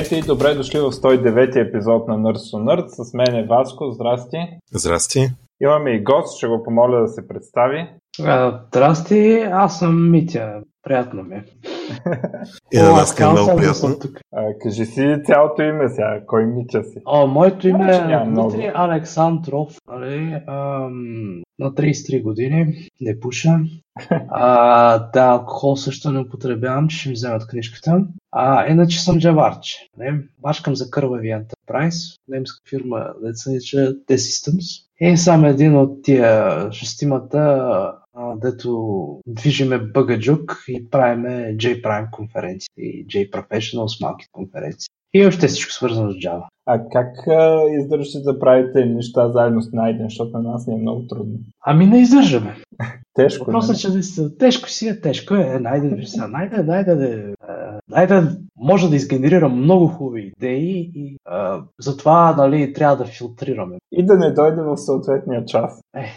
Здравейте и добре дошли в 109 епизод на Nerds to Nerds. С мен е Васко. Здрасти. Здрасти. Имаме и гост, ще го помоля да се представи. Здрасти, аз съм Митя. Приятно ми е. И на нас е много приятно. А, кажи си цялото име сега. Кой Митя си? О, моето име е Дмитрий Александров. Нали? Ам, на 33 години. Не пуша. А, да, алкохол също не употребявам, че ще ми вземат книжката. А, иначе съм джаварче. Не? Башкам за кървави Enterprise. Немска фирма, деца нарича T-Systems. И съм един от тия шестимата дето движиме бъгаджук и правиме J-Prime конференции и J-Professional с малки конференции. И още всичко свързано с Java. А как а, издържате да правите неща заедно с Найден, защото на нас не е много трудно? Ами не издържаме. Тежко, Просто, че да тежко си е, тежко е. Найден, Найден, Найден, Найден може да изгенерира много хубави идеи и а, затова нали, трябва да филтрираме. И да не дойде в съответния час. Е.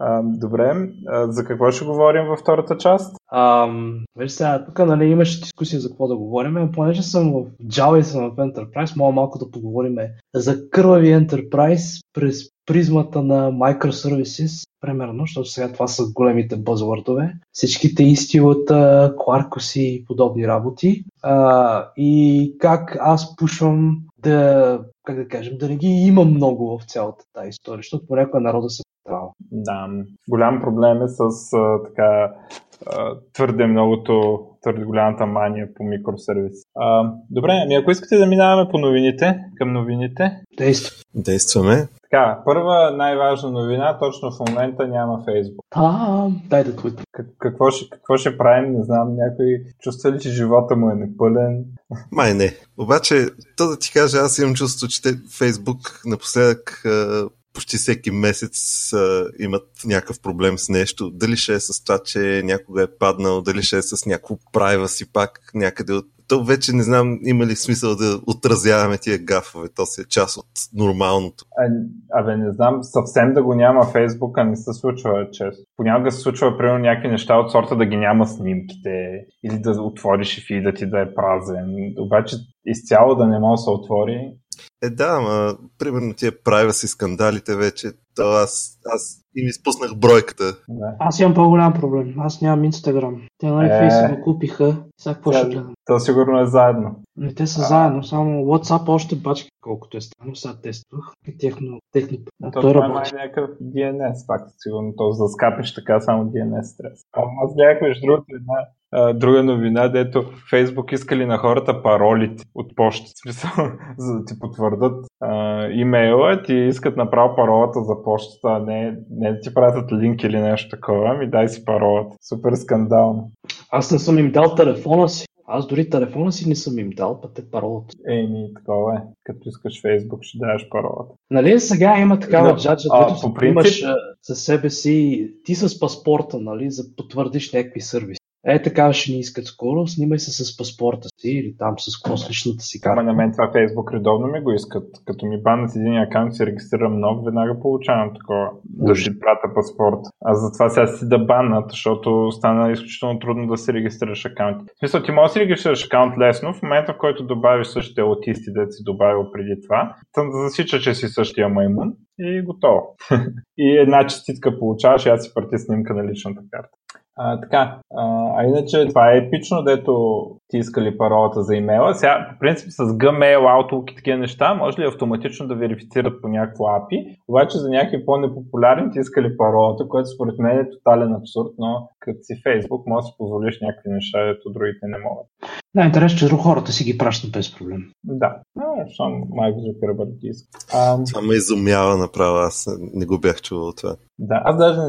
А, добре, а, за какво ще говорим във втората част? А, виж сега, тук нали, имаше дискусия за какво да говорим. Понеже съм в Java и съм в Enterprise, мога малко да поговорим за кървави Enterprise през призмата на microservices, примерно, защото сега това са големите бъзвърдове. Всичките истилата, Quarkus и подобни работи. А, и как аз пушвам да, как да кажем, да не ги има много в цялата тази история, защото понякога народа се трябва. Да, голям проблем е с а, така а, твърде многото, твърде голямата мания по микросервис. А, добре, ами ако искате да минаваме по новините, към новините. Действаме. Действаме. Така, първа най-важна новина, точно в момента няма Фейсбук. А, дай да твит. Как, какво, ще, какво ще правим, не знам, някой чувства ли, че живота му е непълен? Май не. Обаче, то да ти кажа, аз имам чувство, че те Фейсбук напоследък почти всеки месец а, имат някакъв проблем с нещо. Дали ще е с това, че някога е паднал, дали ще е с някакво прайва си пак някъде от то вече не знам има ли смисъл да отразяваме тия гафове. То си е част от нормалното. А, абе, не знам, съвсем да го няма Фейсбука не се случва често. Понякога се случва, примерно, някакви неща от сорта да ги няма снимките или да отвориш и фида ти да е празен. Обаче изцяло да не може да се отвори. Е, да, ама примерно тия си скандалите вече, то аз, аз им изпуснах бройката. Да. Аз имам по-голям проблем. Аз нямам Инстаграм. Те нали е... Фейсбук купиха. Сега какво ще гледам? То сигурно е заедно. Не, те са а... заедно, само WhatsApp още бачка колкото е станало, сега тествах и техно, техни... То, това е някакъв DNS, пак сигурно, то за да скапиш така само DNS стрес. Аз гледах между другото една а, друга новина, дето Фейсбук искали на хората паролите от почта, смисъл, за да ти потвърдат а, имейла, ти искат направо паролата за почтата, а не, не да ти пратят линк или нещо такова, ми дай си паролата. Супер скандално. Аз не съм им дал телефона си. Аз дори телефона си не съм им дал, път е паролата. Еми, такова е. Като искаш Фейсбук, ще даваш паролата. Нали сега има такава no, джаджа, където принцип... имаш със себе си, ти с паспорта, нали, за потвърдиш някакви сервиси. Е, така ще ни искат скоро, снимай се с паспорта си или там с кос личната си карта. Ама на мен това Фейсбук редовно ми го искат. Като ми банят един акаунт, си регистрирам нов, веднага получавам такова. Да ще пратя паспорт. А затова сега си да баннат, защото стана изключително трудно да си регистрираш акаунт. В смисъл, ти можеш да си регистрираш акаунт лесно, в момента в който добавиш същите аутисти, да си добавил преди това, да засича, че си същия маймун и готово. и една частитка получаваш и аз си прати снимка на личната карта. А, така, а, а иначе това е епично, дето ти искали паролата за имейла. Сега, по принцип, с Gmail, Outlook и такива неща, може ли автоматично да верифицират по някакво API, обаче за някакви по-непопулярни ти искали паролата, което според мен е тотален абсурд, но като си Facebook, може да си позволиш някакви неща, дето другите не могат. Да, интересно, че друг хората си ги пращат без проблем. Да, само Майк Зукърбърг иска. Това ме изумява направо, аз не го бях чувал това. Да, аз даже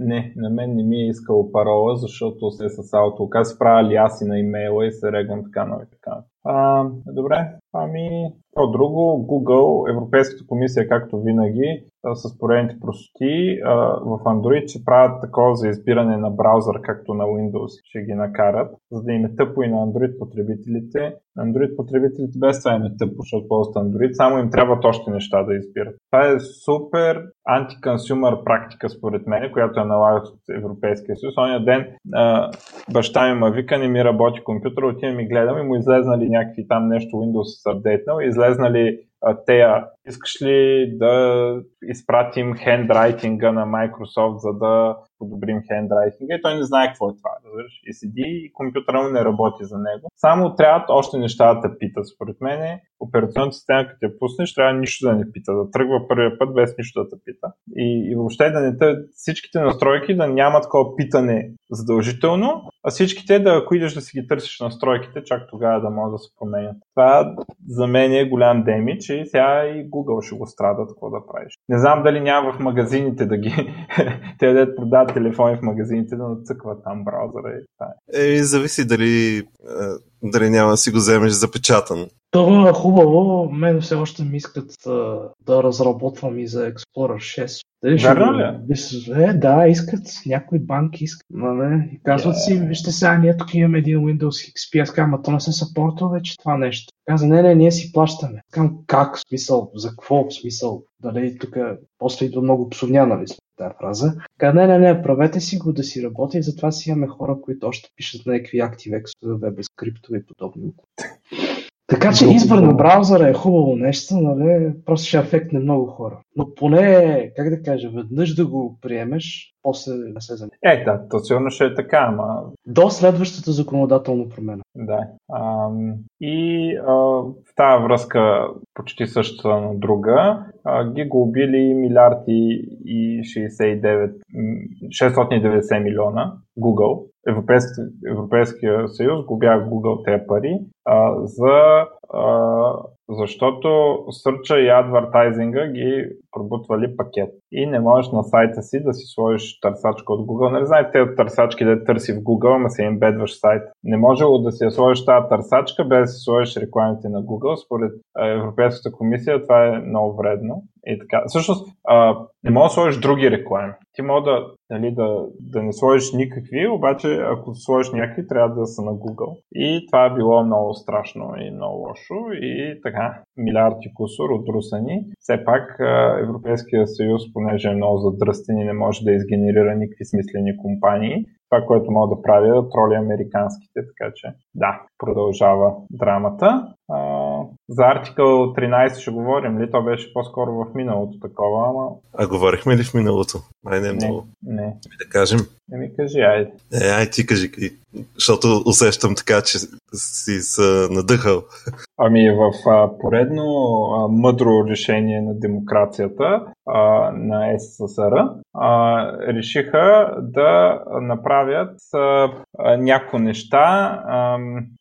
не, на мен не ми е искал парола, защото се е с Outlook. Аз правя ли аз и на имейла и се регвам така, нали така. А, добре, ами, то друго, Google, Европейската комисия, както винаги, с поредните простоти, в Android ще правят такова за избиране на браузър, както на Windows ще ги накарат, за да им е тъпо и на Android потребителите. Android потребителите без това им е тъпо, защото ползват Android, само им трябват още неща да избират. Това е супер антиконсюмър практика, според мен, която е налагат от Европейския съюз. Оня ден а, баща ми ма вика, не ми работи компютър, отивам и гледам и му излезнали някакви там нещо Windows са апдейтнал излезнали тея, искаш ли да изпратим хендрайтинга на Microsoft, за да подобрим хендрайтинга и той не знае какво е това. Разбираш? И седи и компютъра му не работи за него. Само трябва още неща да те питат. Според мен операционната система, като я пуснеш, трябва нищо да не пита. Да тръгва първия път без нищо да те пита. И, и въобще да не те, всичките настройки да нямат такова питане задължително, а всичките да, ако идеш да си ги търсиш настройките, чак тогава да могат да се променят. Това за мен е голям демидж и сега и Google ще го страдат какво да правиш. Не знам дали няма в магазините да ги те да продават телефони в магазините да нацъкват там браузъра и това. Е, зависи дали, дали няма да си го вземеш запечатан. Това е хубаво. Мен все още ми искат да, да разработвам и за Explorer 6. Дали Верно ли? Е, да, искат. Някои банки искат. Нали? И казват yeah. си, вижте сега, ние тук имаме един Windows XP. Аз казвам, то не се съпортва вече това нещо. Каза, не, не, ние си плащаме. Казвам, как? В смисъл, за какво? В смисъл, дали тук после идва много псовня, нали, тази фраза. Каза, не, не, не, правете си го да си работи и затова си имаме хора, които още пишат на някакви ActiveX, веб скриптове и подобни. Така че избор на браузъра е хубаво нещо, нали? просто ще афектне много хора. Но поне, как да кажа, веднъж да го приемеш, после не се занимава. Е, да, то сигурно ще е така, ама... До следващата законодателна промена. Да. Ам, и а, в тази връзка, почти същата на друга, а, ги го убили милиарди и 69, 690 милиона Google. Европейски, Европейския съюз го бяга Google тези пари а, за защото сърча и адвертайзинга ги пробутвали пакет. И не можеш на сайта си да си сложиш търсачка от Google. Нали знаете тези търсачки да търси в Google, ама се им бедваш сайт. Не може да си сложиш тази търсачка без да си сложиш рекламите на Google. Според Европейската комисия това е много вредно. И така. Всъщност, а, не можеш да сложиш други реклами. Ти може да, нали, да, да не сложиш никакви, обаче ако сложиш някакви, трябва да са на Google. И това е било много страшно и много лошо. И така, милиарди кусор от русани. Все пак Европейския съюз, понеже е много задръстен и не може да изгенерира никакви смислени компании, това, което могат да правят троли американските, така че да, продължава драмата. А, за артикъл 13 ще говорим ли? То беше по-скоро в миналото такова, ама... А говорихме ли в миналото? Май не е много. Не. не. Да кажем. Не ми кажи, айде. Е, ай ти кажи, защото усещам така, че си се надъхал. Ами в а, поредно а, мъдро решение на демокрацията а, на СССР а, решиха да направят а, а, някои неща. А,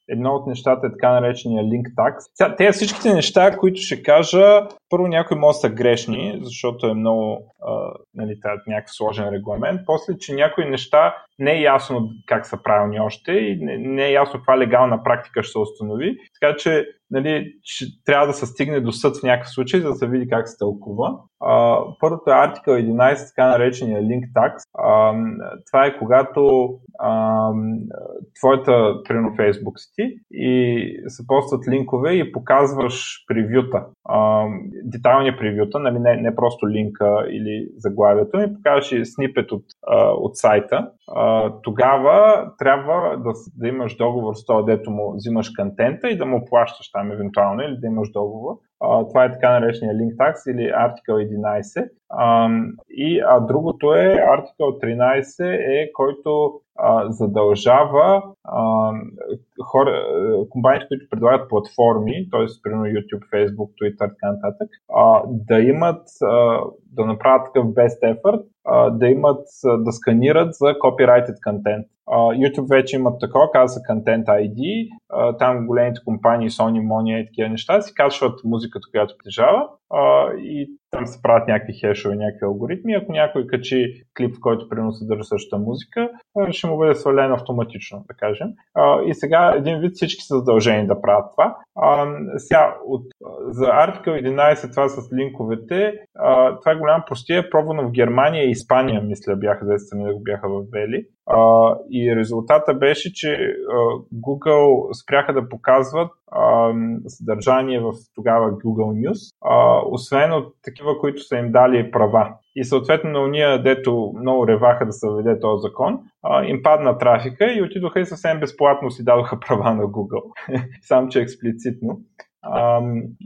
едно от нещата е така наречения link tax. Те всичките неща, които ще кажа, първо някои може да са грешни, защото е много а, нали, някакъв сложен регламент. После, че някои неща не е ясно как са правилни още и не, е ясно каква легална практика ще се установи. Така че нали, ще, трябва да се стигне до съд в някакъв случай, за да се види как се тълкува. А, първото е артикъл 11, така наречения link tax. А, това е когато а, твоята, примерно Facebook си и се постват линкове и показваш превюта, а, детайлни превюта, нали, не, не просто линка или заглавието, ми покажеш и снипет от, а, от сайта. Тогава трябва да, да имаш договор с това, дето му взимаш контента и да му плащаш там евентуално или да имаш договор. Това е така наречения link tax или Article 11. А, и а другото е Article 13 е който а, задължава а, хора, компаниите, които предлагат платформи, т.е. примерно YouTube, Facebook, Twitter, така нататък, а, да имат, а, да направят такъв best effort, а, да имат, да сканират за copyrighted content. YouTube вече имат такова, казва се Content ID, там големите компании, Sony, Monia и такива неща си качват музиката, която притежава и там се правят някакви хешове, някакви алгоритми. Ако някой качи клип, в който примерно съдържа същата музика, ще му бъде свален автоматично, да кажем. И сега един вид всички са задължени да правят това. Сега, от, за Article 11, това с линковете, това е голям простия, пробвано в Германия и Испания, мисля, бяха за страни да го бяха въвели. И резултата беше, че а, Google спряха да показват а, съдържание в тогава Google News, а, освен от такива, които са им дали права. И съответно на уния, дето много реваха да се въведе този закон, а, им падна трафика и отидоха и съвсем безплатно си дадоха права на Google. Сам, че експлицитно. А,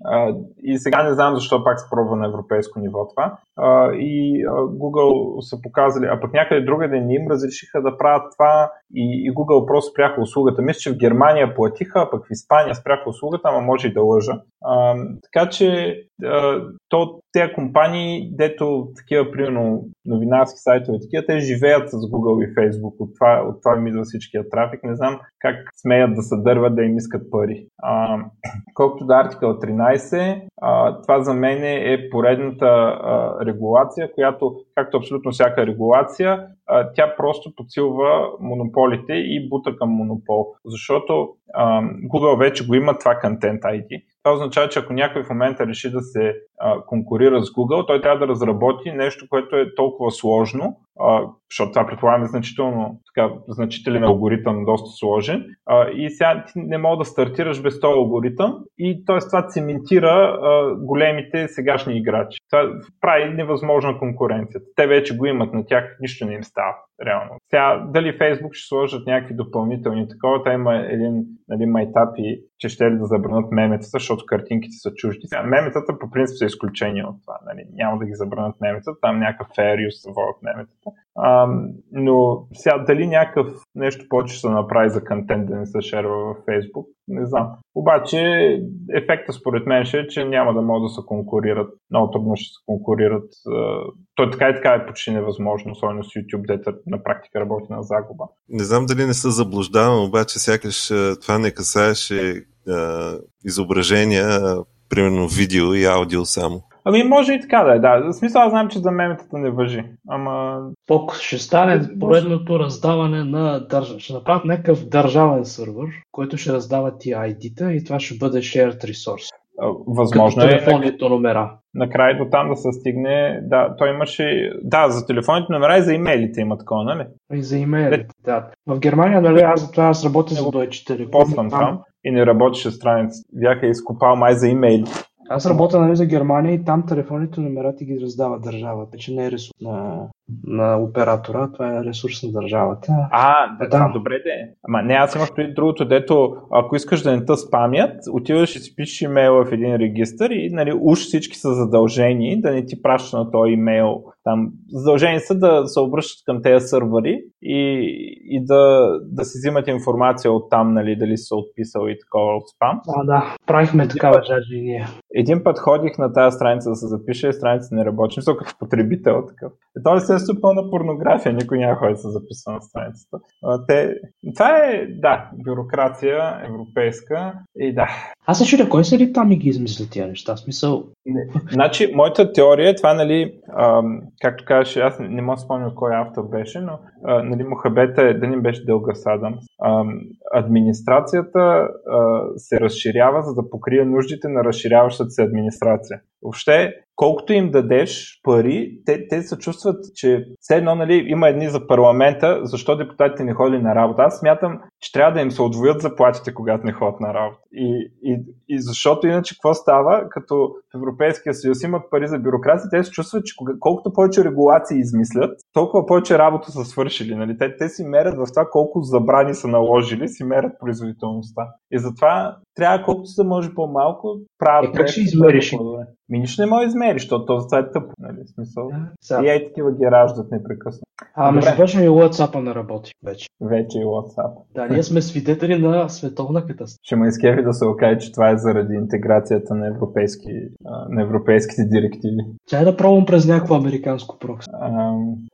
а, и сега не знам защо пак се пробва на европейско ниво това. А, и а, Google са показали, а пък някъде другаде не им разрешиха да правят това и, и Google просто спряха услугата. Мисля, че в Германия платиха, а пък в Испания спряха услугата, ама може и да лъжа. А, така че то, тези компании, дето такива, примерно, новинарски сайтове, такива, те живеят с Google и Facebook. От това, от това ми идва всичкия трафик. Не знам как смеят да се дърват да им искат пари. А, колкото да Article 13, а, това за мен е поредната а, регулация, която, както абсолютно всяка регулация, а, тя просто подсилва монополите и бута към монопол. Защото а, Google вече го има това Content ID. Това означава, че ако някой в момента реши да се конкурира с Google, той трябва да разработи нещо, което е толкова сложно, а, защото това предполагаме значително така, значителен алгоритъм, доста сложен. А, и сега ти не мога да стартираш без този алгоритъм и т.е. това цементира а, големите сегашни играчи. Това прави невъзможна конкуренцията. Те вече го имат на тях, нищо не им става реално. Сега, дали Фейсбук ще сложат някакви допълнителни такова, та има един нали, майтапи, че ще ли да забранят меметата, защото картинките са чужди. Сега, меметата по принцип са изключение от това. Нали. Няма да ги забранят меметата, там някакъв се водят меметата. А, но сега дали някакъв нещо повече се направи за контент да не се шерва във Facebook, не знам. Обаче ефекта според мен ще е, че няма да могат да се конкурират. Много трудно ще се конкурират. Той така и така е почти невъзможно, особено с YouTube, дете на практика работи на загуба. Не знам дали не се заблуждавам, обаче сякаш това не касаеше изображения, примерно видео и аудио само. Ами може и така да е, да. В смисъл аз знам, че за меметата не въжи. Ама... Пок ще стане поредното раздаване на държава. Ще направят някакъв държавен сървър, който ще раздава ти ID-та и това ще бъде shared resource. Възможно Като е. телефонните номера. Накрая до там да се стигне. Да, той имаше. Да, за телефонните номера и за имейлите има такова, нали? И за имейлите, да. В Германия, нали, аз за това аз работя за Deutsche Telekom. Поствам там и не работеше страница. Бяха изкопал май за имейли. Аз работя нали, за Германия и там телефонните номера ти ги раздава държавата, че не е ресурс на, на оператора, това е ресурс на държавата. А, да, да. добре де. Ама не, аз имах преди другото, дето ако искаш да не те спамят, отиваш и си пишеш имейла в един регистр и нали, уж всички са задължени да не ти праща на този имейл. Там задължени са да се обръщат към тези сървъри и, и да, да си взимат информация от там, нали, дали са отписал и такова от спам. А, да, правихме такава жажда и ние. Един път ходих на тази страница да се запише, страница не работи, мисля като потребител такъв. Е, то естествено пълна порнография, никой няма ходи се записва на страницата. Те, това е, да, бюрокрация европейска и да. Аз се чудя, кой са ли там и ги измисли тия неща? Смисъл... Значи, моята теория е това, нали, ам, както казваш, аз не мога да спомня кой автор беше, но а, нали, Мохабета е, да ни беше дълга садам. Ам, администрацията а, се разширява, за да покрие нуждите на разширяващата се администрация. Въобще, колкото им дадеш пари, те, те се чувстват, че все едно нали, има едни за парламента, защо депутатите не ходили на работа. Аз смятам, че трябва да им се отвоят заплатите, когато не ходят на работа. И, и, и защото иначе какво става, като в Европейския съюз имат пари за бюрокрация, те се чувстват, че колкото повече регулации измислят, толкова повече работа са свършили. Нали? Те, те си мерят в това колко забрани са наложили, си мерят производителността. И затова трябва колкото се може по-малко правят. Е, как ще измериш? Ми нищо не може да измериш, защото този сайт е тъп. Нали? Смисъл. Да, и ей такива ги раждат непрекъснато. А, между прочим и WhatsApp не работи вече. Вече и WhatsApp. Да, ние сме свидетели на световна катастрофа. Ще ме изкеви да се окаже, че това е заради интеграцията на, европейски, на европейските директиви. Чай да пробвам през някакво американско прокси.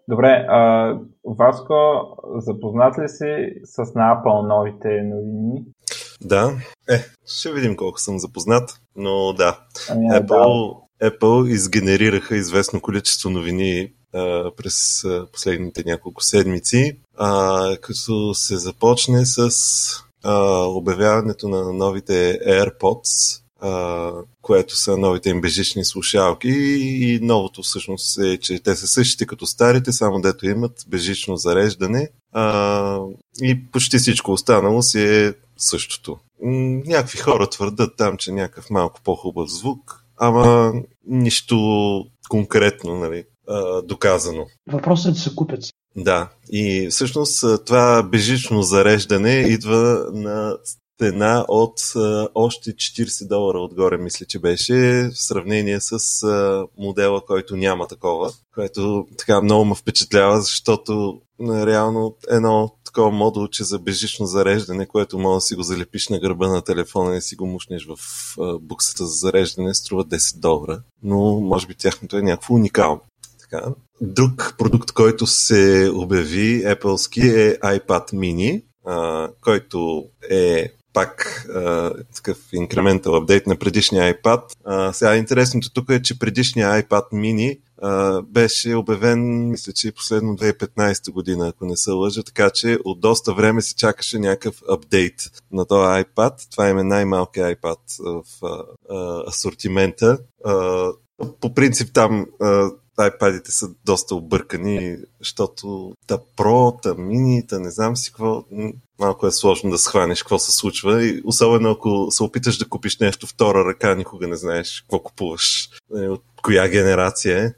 Добре, а, Васко, запознат ли си с на Apple новите новини? Да, е, ще видим колко съм запознат, но да. Ами, Apple, да. Apple изгенерираха известно количество новини а, през а, последните няколко седмици, а, като се започне с а, обявяването на новите AirPods, а, което са новите им бежични слушалки и новото всъщност е, че те са същите като старите, само дето имат бежично зареждане а, и почти всичко останало си е същото. Някакви хора твърдат там, че някакъв малко по-хубав звук, ама нищо конкретно, нали, доказано. Въпросът е да се купят. Да, и всъщност това бежично зареждане идва на цена от а, още 40 долара отгоре, мисля, че беше, в сравнение с а, модела, който няма такова, което така много ме впечатлява, защото реално едно такова модулче за бежично зареждане, което може да си го залепиш на гърба на телефона и си го мушнеш в буксата за зареждане, струва 10 долара, но може би тяхното е някакво уникално. Така. Друг продукт, който се обяви Apple е iPad mini, който е пак а, такъв инкрементал апдейт на предишния iPad. А, сега интересното тук е, че предишния iPad mini а, беше обявен, мисля, че последно 2015 година, ако не се лъжа, така че от доста време се чакаше някакъв апдейт на този iPad. Това е най-малкият iPad в а, а, асортимента. А, по принцип там а, iPad-ите са доста объркани, защото та Pro, та Mini, та не знам си какво, малко е сложно да схванеш какво се случва и особено ако се опиташ да купиш нещо втора ръка, никога не знаеш какво купуваш, е, от коя генерация е.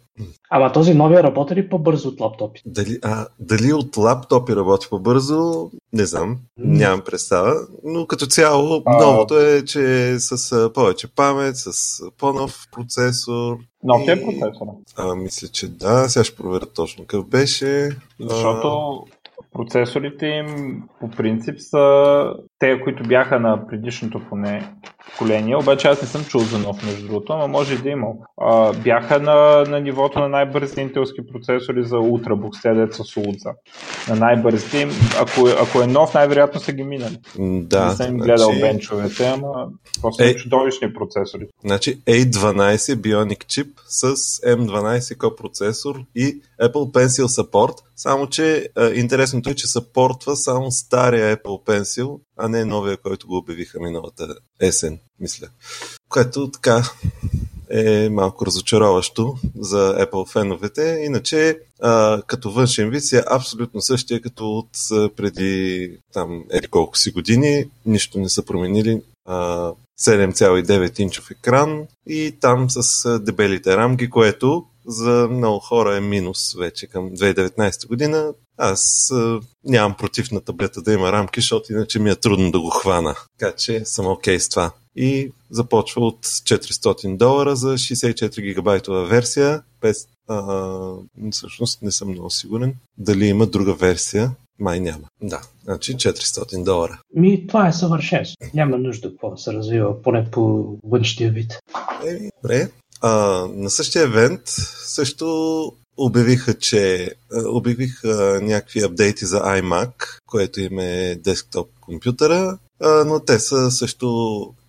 Ама този новия работи ли по-бързо от лаптопи? Дали, а, дали от лаптопи работи по-бързо, не знам, нямам представа, но като цяло а... новото е, че е с повече памет, с по-нов процесор. Нов и... е процесора? А, мисля, че да, сега ще проверя точно какъв беше. Защото процесорите им по принцип са те, които бяха на предишното поне поколение, обаче аз не съм чул за нов между другото, но може и да има. А, бяха на, на нивото на най-бързите интелски процесори за Ultrabook, те деца с улца. На най-бързите им, ако, ако е нов, най-вероятно са ги минали. Да. Не съм гледал значи... бенчовете, ама просто е... чудовищни процесори. Значи A12 Bionic чип с M12 копроцесор и Apple Pencil Support, само че е, интересното е, че съпортва само стария Apple Pencil, а не новия, който го обявиха миналата есен, мисля. Което така е малко разочароващо за Apple феновете. Иначе, а, като външен вид е абсолютно същия като от преди там еди колко си години. Нищо не са променили. А, 7,9 инчов екран и там с дебелите рамки, което за много хора е минус вече към 2019 година. Аз а, нямам против на таблета да има рамки, защото иначе ми е трудно да го хвана. Така че съм окей okay с това. И започва от 400 долара за 64 гигабайтова версия. Без, а, всъщност не съм много сигурен дали има друга версия. Май няма. Да, значи 400 долара. Ми, това е съвършенство. Няма нужда какво да се развива, поне по външния вид. Е, добре. А, на същия евент също обявиха, че обявиха някакви апдейти за iMac, което им е десктоп компютъра, но те са също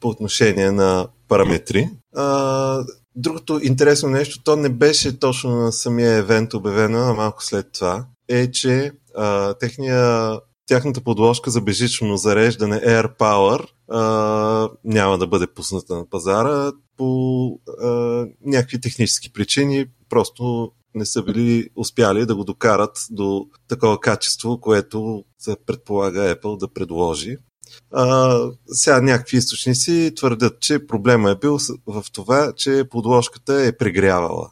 по отношение на параметри. Другото интересно нещо, то не беше точно на самия евент обявено, а малко след това, е, че а, техния, тяхната подложка за бежично зареждане Air Power а, няма да бъде пусната на пазара по а, някакви технически причини. Просто не са били успяли да го докарат до такова качество, което се предполага Apple да предложи. А, сега някакви източници твърдят, че проблема е бил в това, че подложката е прегрявала.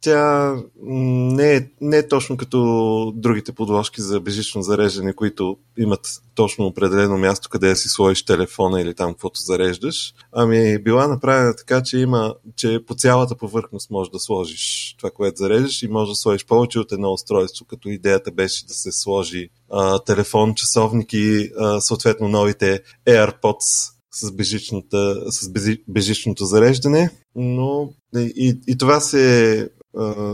Тя не е, не е точно като другите подложки за бежично зареждане, които имат точно определено място, къде си сложиш телефона или там каквото зареждаш. Ами е била направена така, че има, че по цялата повърхност можеш да сложиш това, което зареждаш и можеш да сложиш повече от едно устройство, като идеята беше да се сложи а, телефон, часовник и а, съответно новите AirPods с, с бежичното зареждане, но и, и това се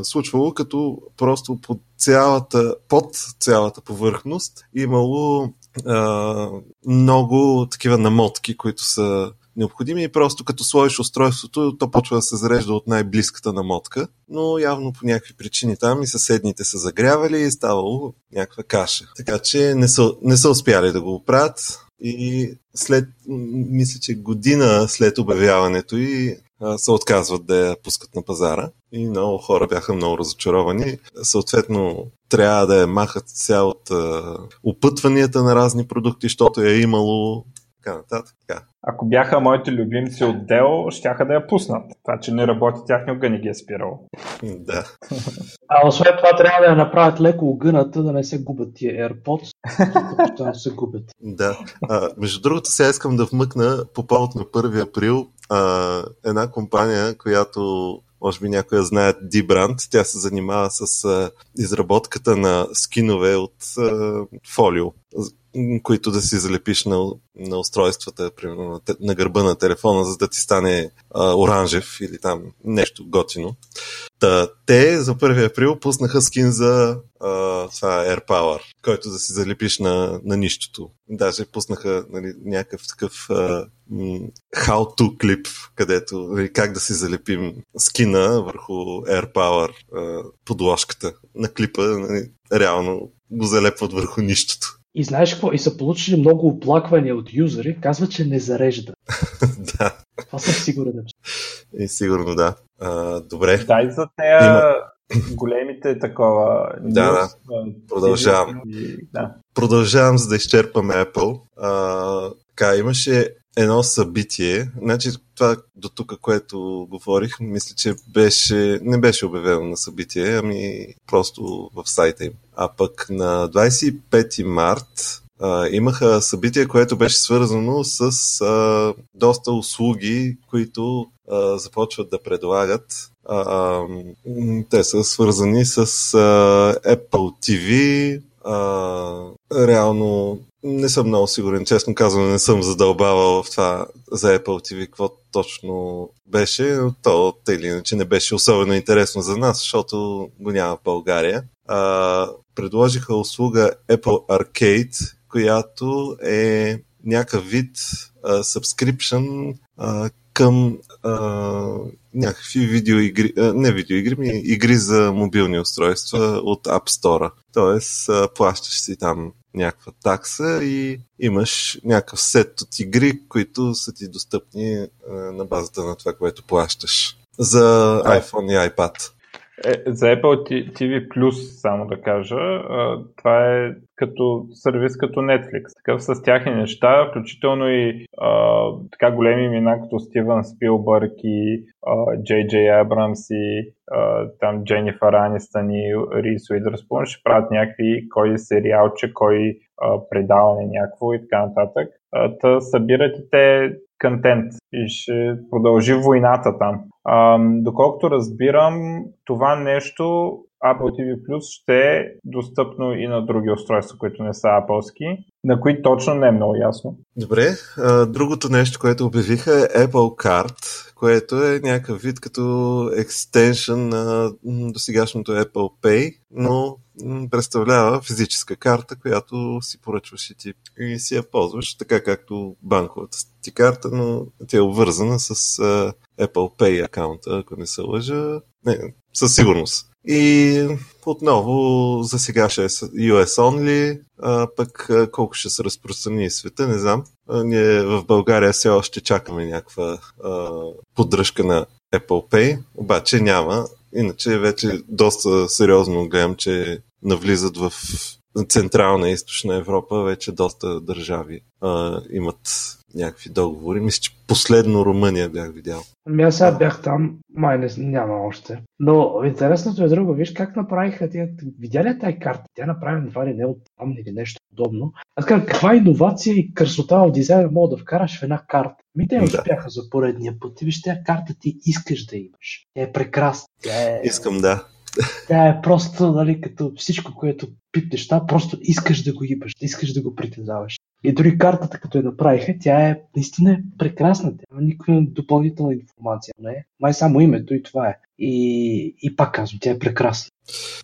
случвало, като просто под цялата, под цялата повърхност имало а, много такива намотки, които са необходими и просто като сложиш устройството, то почва да се зарежда от най-близката намотка, но явно по някакви причини там и съседните са загрявали и ставало някаква каша. Така че не са, не са успяли да го оправят. И след, мисля, че година след обявяването и се отказват да я пускат на пазара и много хора бяха много разочаровани. Съответно, трябва да я махат цялата опътванията на разни продукти, защото я е имало така нататък. Така. Ако бяха моите любимци от Dell, щяха да я пуснат. Това, че не работи тях, никога не ги е спирал. Да. А освен това трябва да я направят леко огъната, да не се губят тия AirPods, защото се губят. Да. А, между другото, сега искам да вмъкна по повод на 1 април а, една компания, която може би някоя знаят D-Brand, тя се занимава с а, изработката на скинове от а, фолио които да си залепиш на, на устройствата, примерно на, на гърба на телефона, за да ти стане а, оранжев или там нещо готино. Та, те за 1 април пуснаха скин за а, това AirPower, който да си залепиш на, на нищото. Даже пуснаха нали, някакъв такъв а, how-to клип, където нали, как да си залепим скина върху AirPower а, подложката на клипа. Нали, реално го залепват върху нищото. И знаеш какво? И са получили много оплаквания от юзери, казват, че не зарежда. да. Това съм сигурен. И сигурно да. А, добре. Дай за тея Има... големите такова. Да, да. Продължавам. И, да. Продължавам, за да изчерпам Apple. А, така, имаше едно събитие. Значи това до тук, което говорих, мисля, че беше, не беше обявено на събитие, ами просто в сайта им. А пък на 25 март а, имаха събитие, което беше свързано с а, доста услуги, които а, започват да предлагат. А, те са свързани с а, Apple TV, а, реално не съм много сигурен, честно казвам, не съм задълбавал в това за Apple TV, какво точно беше, но то те или иначе не беше особено интересно за нас, защото го няма в България. А, предложиха услуга Apple Arcade, която е някакъв вид а, subscription а, към а, някакви видеоигри, а, не видеоигри, ми игри за мобилни устройства от App Store. Тоест, а, плащаш си там някаква такса и имаш някакъв сет от игри, които са ти достъпни на базата на това, което плащаш. За iPhone и iPad. Е, за Apple TV Plus, само да кажа, това е като сервис като Netflix. Такъв с тяхни неща, включително и а, така големи имена като Стивън Спилбърг и Джей Джей Абрамс и а, там Дженнифър Анистън и Рис Уидърспун ще правят някакви кой сериалче, кой а, предаване някакво и така нататък. Та събират и те контент и ще продължи войната там. А, доколкото разбирам, това нещо Apple TV Plus ще е достъпно и на други устройства, които не са Apple-ски, на които точно не е много ясно. Добре, другото нещо, което обявиха е Apple Card, което е някакъв вид като екстеншън на досегашното Apple Pay, но представлява физическа карта, която си поръчваш и ти и си я ползваш, така както банковата ти карта, но тя е обвързана с Apple Pay акаунта, ако не се лъжа. Не, със сигурност. И отново за сега ще е US only, а пък колко ще се разпространи света, не знам. Ние в България все още чакаме някаква а, поддръжка на Apple Pay, обаче няма. Иначе вече доста сериозно гледам, че навлизат в Централна и Източна Европа вече доста държави а, имат някакви договори. Мисля, че последно Румъния бях видял. Ами аз сега бях там, май не, няма още. Но интересното е друго. Виж как направиха тия... Видя ли тази карта? Тя направи едва ли не от там или нещо подобно. Аз казвам, каква иновация и красота в дизайна мога да вкараш в една карта? Ми те успяха да. за поредния път. Ти виж, тази карта ти искаш да имаш. Тя е прекрасна. Тя е... Искам, да. Тя е просто, нали, като всичко, което пипнеш, просто искаш да го имаш, искаш да го притежаваш. И дори картата, като я направиха, тя е наистина прекрасна. Тя никаква допълнителна информация. Не? Май само името и това е. И, и пак казвам, тя е прекрасна.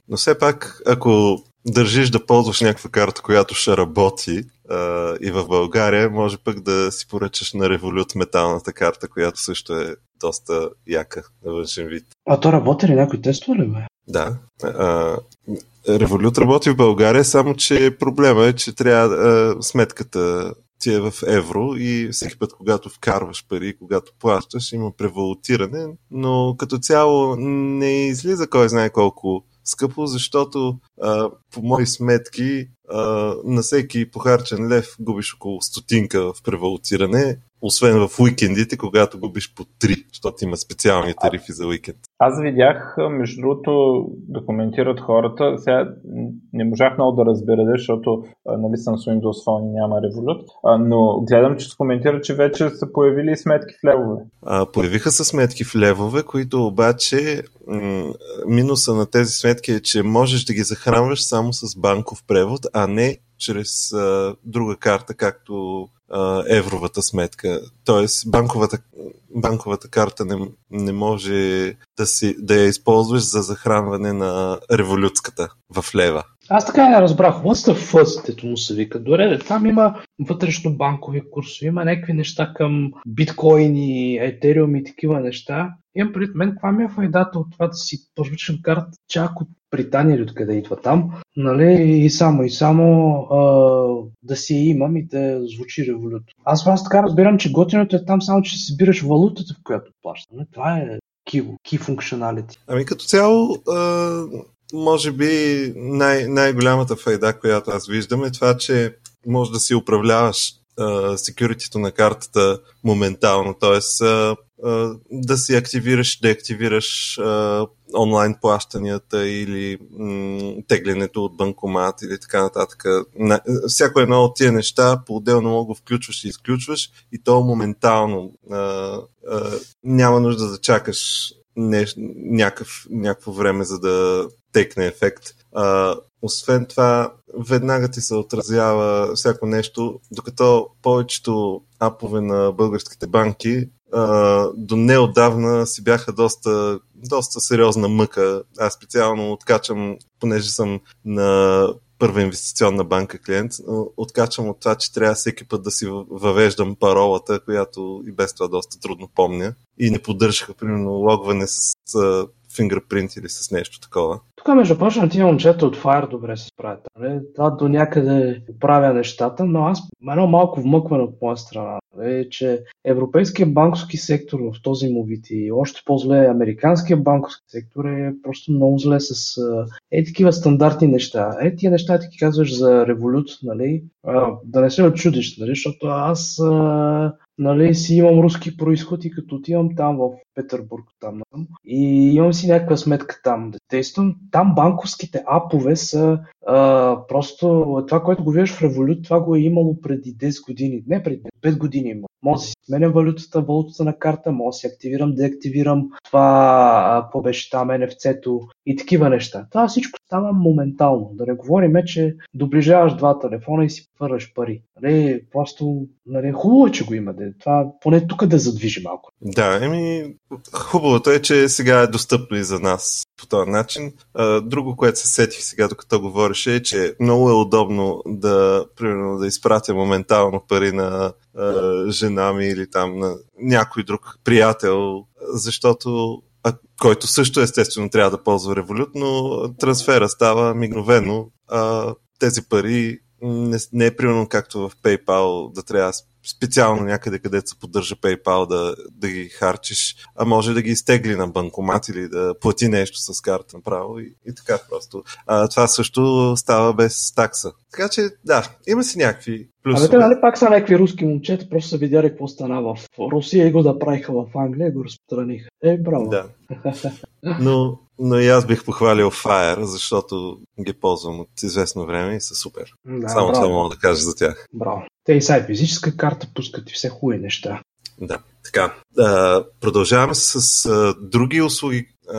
Но все пак, ако държиш да ползваш някаква карта, която ще работи а, и в България, може пък да си поръчаш на Revolut металната карта, която също е доста яка на външен вид. А то работи ли някой тестове ли бе? Да. А, Револют работи в България, само че проблема е, че трябва а, сметката ти е в евро и всеки път, когато вкарваш пари, когато плащаш, има превалутиране, но като цяло не излиза кой знае колко скъпо, защото а, по мои сметки а, на всеки похарчен лев губиш около стотинка в превалутиране, освен в уикендите, когато губиш по 3, защото има специални тарифи за уикенд. Аз видях, между другото, да коментират хората. Сега не можах много да разбера, защото нали съм с Windows Phone и няма Revolut, но гледам, че се коментира, че вече са появили сметки в левове. А, появиха се сметки в левове, които обаче м- минуса на тези сметки е, че можеш да ги захранваш само с банков превод, а не чрез а, друга карта, както евровата сметка. Тоест, банковата, банковата карта не, не може да, си, да я използваш за захранване на революцката в лева. Аз така не разбрах. What's the first, му се вика. Добре, там има вътрешно банкови курсове, има някакви неща към биткоини, етериум и такива неща. Имам пред мен, каква ми е файдата от това да си поръчам карта чак от Британия или откъде идва там, нали, и само и само а, да си имам и да звучи револют. Аз аз така разбирам, че готиното е там само, че си събираш валутата, в която плащам. Нали, това е key, key functionality. Ами като цяло, а, може би най- най-голямата файда, която аз виждам е това, че може да си управляваш секюритито на картата моментално, т.е. да си активираш, деактивираш онлайн плащанията или м- теглянето от банкомат или така нататък. На, всяко едно от тия неща по-отделно мога включваш и изключваш и то моментално. Няма нужда да чакаш някакво време, за да текне ефект. А, освен това, веднага ти се отразява всяко нещо, докато повечето апове на българските банки а, до неодавна си бяха доста, доста сериозна мъка. Аз специално откачам, понеже съм на първа инвестиционна банка клиент, откачам от това, че трябва всеки път да си въвеждам паролата, която и без това доста трудно помня. И не поддържаха, примерно, логване с фингърпринт или с нещо такова. Тук, между прочим, тия момчета от Fire добре се справят. Нали? Това до някъде правя нещата, но аз едно малко вмъкване от моя страна е, че европейския банковски сектор в този му вид и още по-зле американския банковски сектор е просто много зле с е такива стандартни неща. Е, тия неща ти казваш за револют, нали? А, да не се очудиш, нали? Защото аз нали, си имам руски происход и като отивам там в Петербург, там, и имам си някаква сметка там да действам, там банковските апове са просто това, което го виждаш в Revolut, това го е имало преди 10 години, не преди 5 години има. Може да си сменя валютата, валутата на карта, може да си активирам, деактивирам това, какво беше там, NFC-то и такива неща. Това всичко става моментално. Да не говорим, че доближаваш два телефона и си хвърляш пари. Нали, просто нали, хубаво е, че го има. Това поне тук да задвижи малко. Да, еми, хубавото е, че сега е достъпно и за нас по този начин. Друго, което се сетих сега, докато говореше, е, че много е удобно да, примерно, да изпратя моментално пари на жена ми или там на някой друг приятел, защото който също естествено трябва да ползва револют, но трансфера става мигновено. А, тези пари не, не е примерно както в PayPal да трябва специално някъде, където се поддържа PayPal да, да ги харчиш, а може да ги изтегли на банкомат или да плати нещо с карта направо и, и така просто. А, това също става без такса. Така че, да, има си някакви плюсове. Абе, нали пак са някакви руски момчета, просто са видяли какво стана в Русия и го да правиха в Англия и го разпространиха. Е, браво. Да. Но, но и аз бих похвалил Fire, защото ги ползвам от известно време и са супер. Да, Само браво. това мога да кажа за тях. Браво. Те и сайт физическа карта пускат и все хубави неща. Да, така. А, продължаваме с а, други услуги а,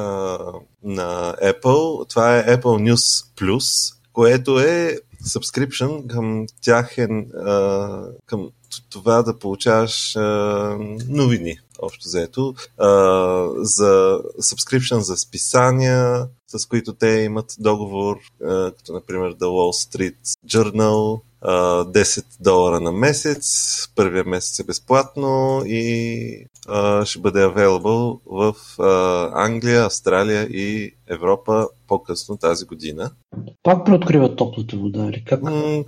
на Apple. Това е Apple News Plus, което е subscription към тяхен, а, към това да получаваш а, новини, общо заето, а, за subscription за списания, с които те имат договор, а, като например The Wall Street Journal, 10 долара на месец, първия месец е безплатно и а, ще бъде available в а, Англия, Австралия и Европа по-късно тази година. Пак преоткриват топлата вода или как? М-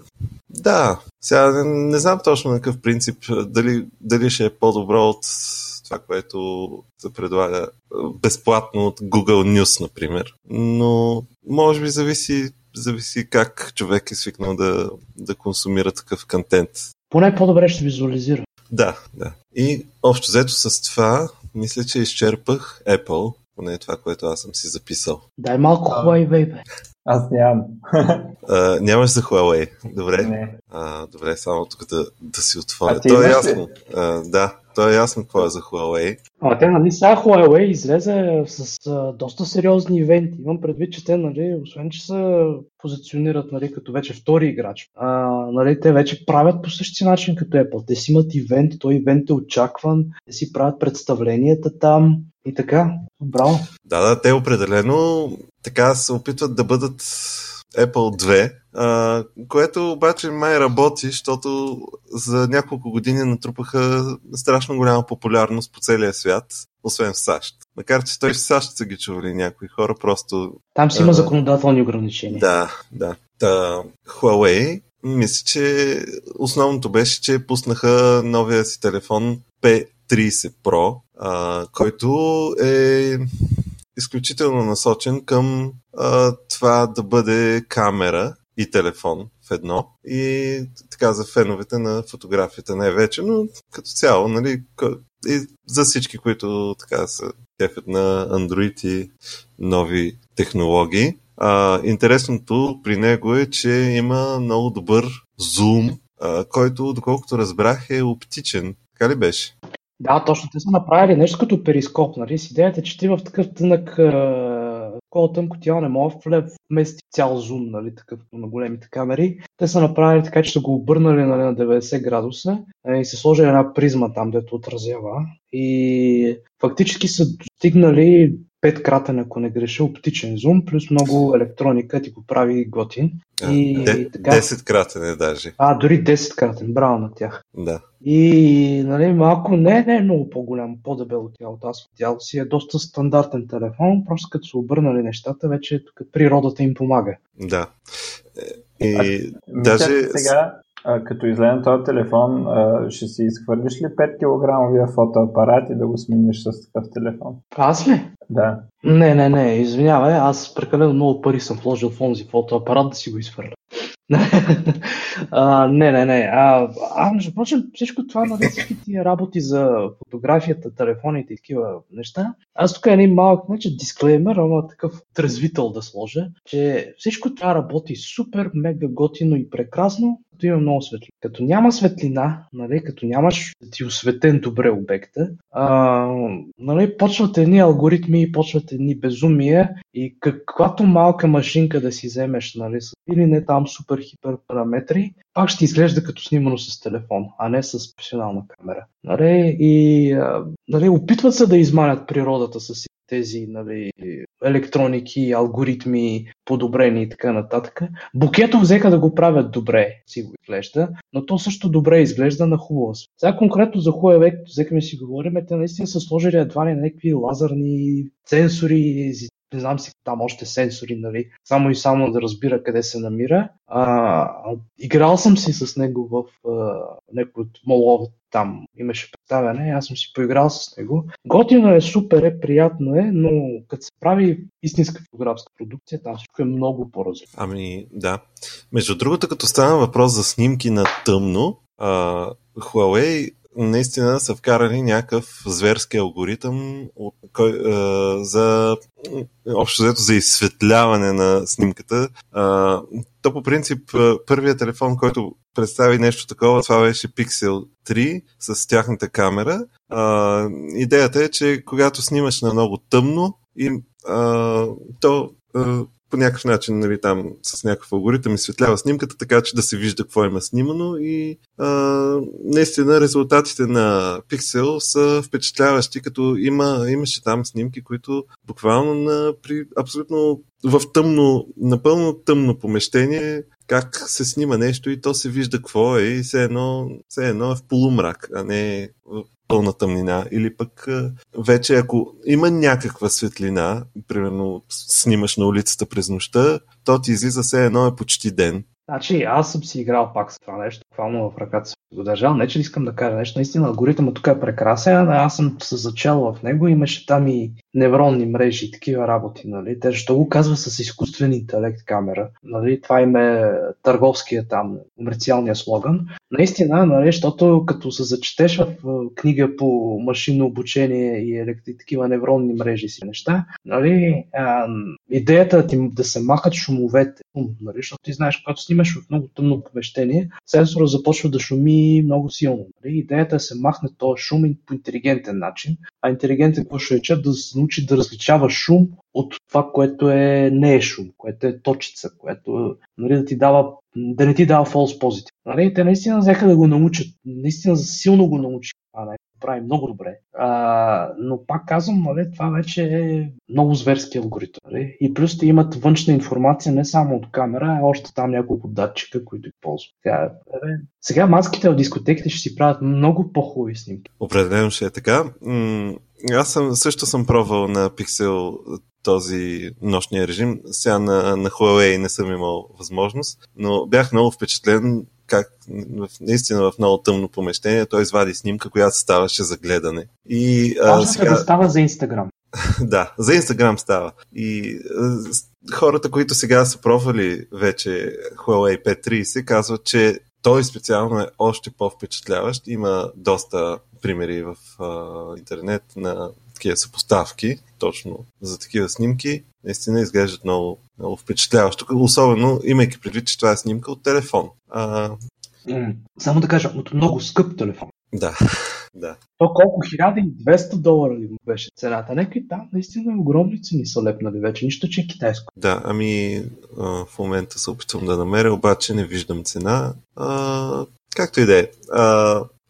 да, сега не, не знам точно на какъв принцип, дали, дали ще е по-добро от това, което се предлага безплатно от Google News, например. Но може би зависи, зависи как човек е свикнал да, да консумира такъв контент. Поне по-добре ще визуализира. Да, да. И общо взето с това, мисля, че изчерпах Apple, поне това, което аз съм си записал. Дай малко Huawei, бе. Аз нямам. А, нямаш за Huawei. Добре. Не. А, добре, само тук да, да си отворя. А ти То е ясно. А, да, то е ясно какво е за Huawei. А те, нали, сега Huawei излезе с а, доста сериозни ивенти. Имам предвид, че те, нали, освен, че се позиционират, нали, като вече втори играч, а, нали, те вече правят по същия начин като Apple. Те си имат ивент, той ивент е очакван, те си правят представленията там и така. Браво. Да, да, те определено така се опитват да бъдат Apple 2, а, което обаче май работи, защото за няколко години натрупаха страшно голяма популярност по целия свят, освен в САЩ. Макар, че той в САЩ са ги чували някои хора, просто Там си има А, законодателни ограничения. Да, да. Та, Huawei, мисля, че основното беше, че пуснаха новия си телефон P30 Pro, а, който е изключително насочен към а, това да бъде камера и телефон в едно. И така за феновете на фотографията най-вече, но като цяло, нали, и за всички, които така са кефят на Android и нови технологии. А, интересното при него е, че има много добър зум, а, който, доколкото разбрах, е оптичен. Така ли беше? Да, точно. Те са направили нещо като перископ, нали? С идеята, че ти в такъв тънък такова тънко тяло не може да вмести цял зум, нали, такъв на големите камери. Те са направили така, че са го обърнали нали, на 90 градуса е, и са сложили една призма там, дето отразява. И фактически са достигнали 5 кратен, ако не греша, оптичен зум, плюс много електроника ти го прави готин. И Де, така. 10 кратен е даже. А, дори 10 кратен, браво на тях. Да. И нали, малко не, не е много по-голямо, по-дебело тялото. Аз тяло си е доста стандартен телефон, просто като са обърнали нещата, вече тук природата им помага. Да. Е, И Мисля, даже сега, а, като излезе този телефон, а, ще си изхвърлиш ли 5 кг фотоапарат и да го смениш с такъв телефон? Аз ли? Да. Не, не, не, извинявай, аз прекалено много пари съм вложил в онзи фотоапарат да си го изхвърля. а, не, не, не. А, а между прочим, всичко това, нали, всички тия работи за фотографията, телефоните и такива неща. Аз тук е един малък, не че дисклеймер, ама такъв трезвител да сложа, че всичко това работи супер, мега готино и прекрасно, като има много светлина. Като няма светлина, нали, като нямаш ти осветен добре обекта, а, нали, почват едни алгоритми, почват едни безумия и каквато малка машинка да си вземеш, нали, или не там супер хипер параметри, пак ще изглежда като снимано с телефон, а не с професионална камера. Нали, и нали, опитват се да изманят природата с тези нали, електроники, алгоритми, подобрени и така нататък. Букето взеха да го правят добре, си го изглежда, но то също добре изглежда на хубава свет. Сега конкретно за взеха ми си говорим, те наистина са сложили едва ли някакви лазерни сенсори, не знам си там още сенсори, нали, само и само да разбира къде се намира. А, играл съм си с него в а, някой от молове там имаше представяне, аз съм си поиграл с него. Готино е, супер е, приятно е, но като се прави истинска фотографска продукция, там всичко е много по-различно. Ами, да. Между другото, като стана въпрос за снимки на тъмно, а, Huawei наистина са вкарали някакъв зверски алгоритъм от, кой, а, за общо взето за изсветляване на снимката. А, то по принцип първият телефон, който представи нещо такова, това беше Pixel 3 с тяхната камера. А, идеята е, че когато снимаш на много тъмно, и, а, то по някакъв начин, нали, там с някакъв алгоритъм изсветлява снимката, така че да се вижда какво има снимано и а, наистина резултатите на Pixel са впечатляващи, като има, имаше там снимки, които буквално на, при абсолютно в тъмно, напълно тъмно помещение как се снима нещо и то се вижда какво е и все едно, все едно е в полумрак, а не пълна тъмнина. Или пък вече ако има някаква светлина, примерно снимаш на улицата през нощта, то ти излиза все едно е почти ден. Значи, аз съм си играл пак с това нещо, буквално в ръката си го държал. Не, че искам да кажа нещо. Наистина, алгоритъмът тук е прекрасен, аз съм се зачел в него. Имаше там и невронни мрежи и такива работи. Нали? Те защо го казва с изкуствен интелект камера? Нали? Това им е търговския там, комерциалния слоган. Наистина, нали, защото като се зачетеш в книга по машинно обучение и такива невронни мрежи си неща, нали, а, идеята ти да се махат шумовете, нали, защото ти знаеш, когато снимаш в много тъмно помещение, сенсора започва да шуми много силно. Нали? Идеята е да се махне този шум по интелигентен начин, а интелигентен какво ще рече да научи да различава шум от това, което е, не е шум, което е точица, което нали, да ти дава да не ти дава false positive. Нали? Те наистина взеха да го научат. Наистина силно го научиха. Това не прави много добре. А, но пак казвам, нали, това вече е много зверски алгоритъм. Нали? И плюс те имат външна информация не само от камера, а още там няколко датчика, които ползват. Сега, е, сега маските от дискотеките ще си правят много по-хубави снимки. Определено ще е така. Аз съм, също съм пробвал на Pixel този нощния режим. Сега на, на Huawei не съм имал възможност, но бях много впечатлен как наистина в много тъмно помещение той извади снимка, която ставаше за гледане. И, а, сега... да става за Инстаграм. да, за Инстаграм става. И а, хората, които сега са пробвали вече Huawei P30, казват, че той специално е още по-впечатляващ. Има доста примери в а, интернет на такива съпоставки, точно за такива снимки. Наистина изглеждат много, много впечатляващо. Особено имайки предвид, че това е снимка от телефон. А... Само да кажа, от много скъп телефон. Да, да. То колко 1200 долара ли беше цената? Нека и там наистина огромни цени са лепнали вече, нищо, че е китайско. Да, ами а, в момента се опитвам да намеря, обаче не виждам цена. А, както и да е.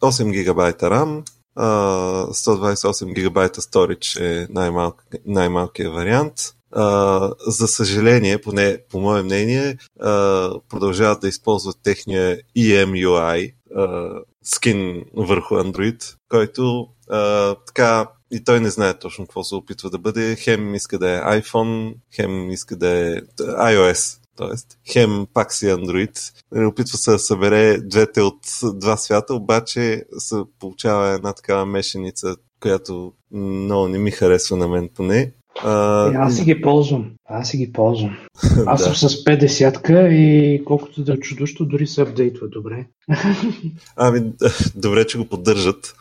8 гигабайта RAM, 128 гигабайта storage е най-малк, най-малкият вариант. Uh, за съжаление, поне по мое мнение, uh, продължават да използват техния EMUI uh, скин върху Android, който uh, така и той не знае точно какво се опитва да бъде. Хем иска да е iPhone, хем иска да е iOS. Тоест, хем пак си Android, нали, опитва се да събере двете от два свята, обаче се получава една такава мешеница, която много не ми харесва на мен поне. А... Е, аз си ги ползвам. Аз си ги ползвам. Аз да. съм с 50-ка и колкото да е чудощо, дори се апдейтва добре. Ами, добре, че го поддържат.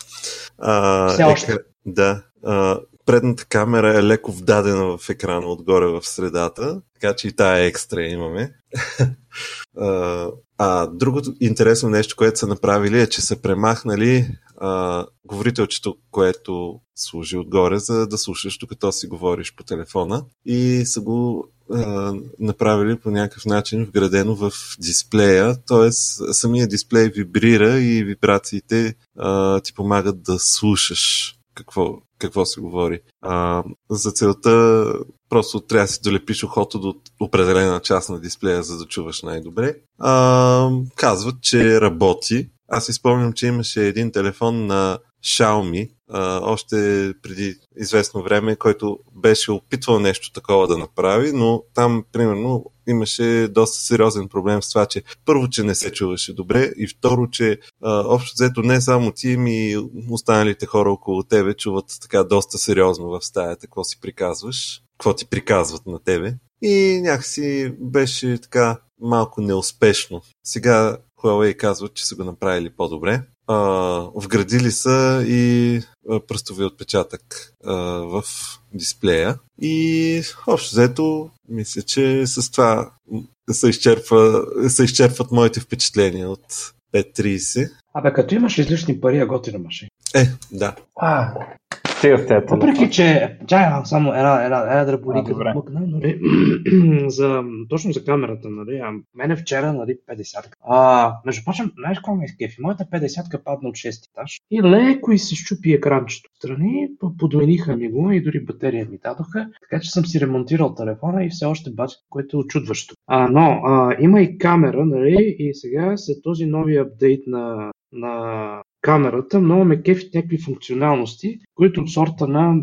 А, Все още. Е, да. А, предната камера е леко вдадена в екрана отгоре в средата, така че и тая екстра имаме. а, другото интересно нещо, което са направили е, че са премахнали а, говорителчето, което служи отгоре, за да слушаш докато си говориш по телефона и са го а, направили по някакъв начин вградено в дисплея, т.е. самия дисплей вибрира и вибрациите а, ти помагат да слушаш какво, какво се говори. А, за целта просто трябва да си долепиш ухото до определена част на дисплея, за да чуваш най-добре. А, казват, че работи. Аз изпомням, че имаше един телефон на Xiaomi, а, още преди известно време, който беше опитвал нещо такова да направи, но там, примерно, имаше доста сериозен проблем с това, че първо, че не се чуваше добре и второ, че а, общо взето не само ти, ми останалите хора около тебе чуват така доста сериозно в стаята, какво си приказваш, какво ти приказват на тебе. И някакси беше така малко неуспешно. Сега Huawei казват, че са го направили по-добре а, вградили са и пръстови отпечатък а, в дисплея. И общо взето, мисля, че с това се, изчерпва, се изчерпват моите впечатления от 5.30. Абе, като имаш излишни пари, а готина машина. Е, да. А, Стига с тези Въпреки, че... Чай, само една, една, една дръболика да мъкна, нали? за, точно за камерата, нали? А мене вчера, нали, 50 А, между прочим, знаеш какво ме изкефи? Моята 50-ка падна от 6 етаж и леко и се щупи екранчето страни, подмениха ми го и дори батерия ми дадоха, така че съм си ремонтирал телефона и все още бача, което е очудващо. А, но а, има и камера, нали? И сега след този нови апдейт на, на камерата, много ме кефят някакви функционалности, които от сорта на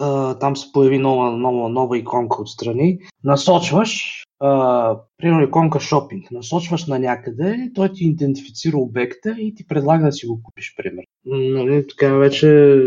а, там се появи нова, нова, нова иконка отстрани. Насочваш, а, примерно иконка шопинг, насочваш на някъде, той ти идентифицира обекта и ти предлага да си го купиш, примерно. Нали, така вече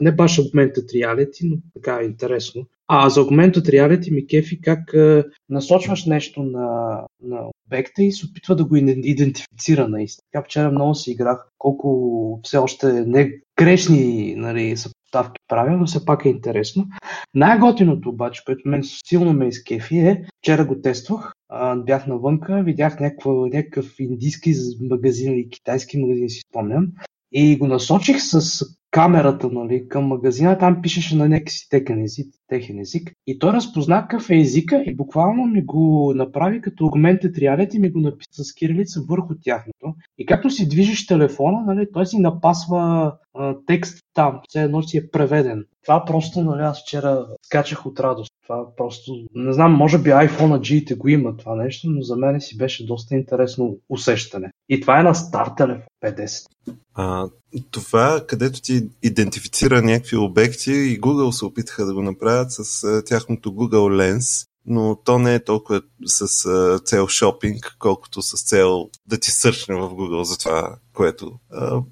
не баш augmented reality, но така е интересно. А за augmented reality ми кефи как а, насочваш нещо на, на обекта и се опитва да го идентифицира наистина. Така вчера много си играх, колко все още не грешни нали, съпоставки правя, но все пак е интересно. Най-готиното обаче, което мен силно ме изкефи е, вчера го тествах, а, бях навънка, видях някакъв, някакъв индийски магазин или китайски магазин, си спомням, и го насочих с камерата нали, към магазина, там пишеше на някакъв техен език, техен език. И той разпозна какъв е езика и буквално ми го направи като augmented reality и ми го написа с кирилица върху тяхното. И както си движиш телефона, нали, той си напасва а, текст там, все едно си е преведен. Това просто, нали, аз вчера скачах от радост. Това просто, не знам, може би iPhone G-те го има това нещо, но за мен си беше доста интересно усещане. И това е на стар телефон 50. А, това, където ти идентифицира някакви обекти и Google се опитаха да го направят с а, тяхното Google Lens, но то не е толкова с а, цел шопинг, колкото с цел да ти сърчне в Google за това, което а,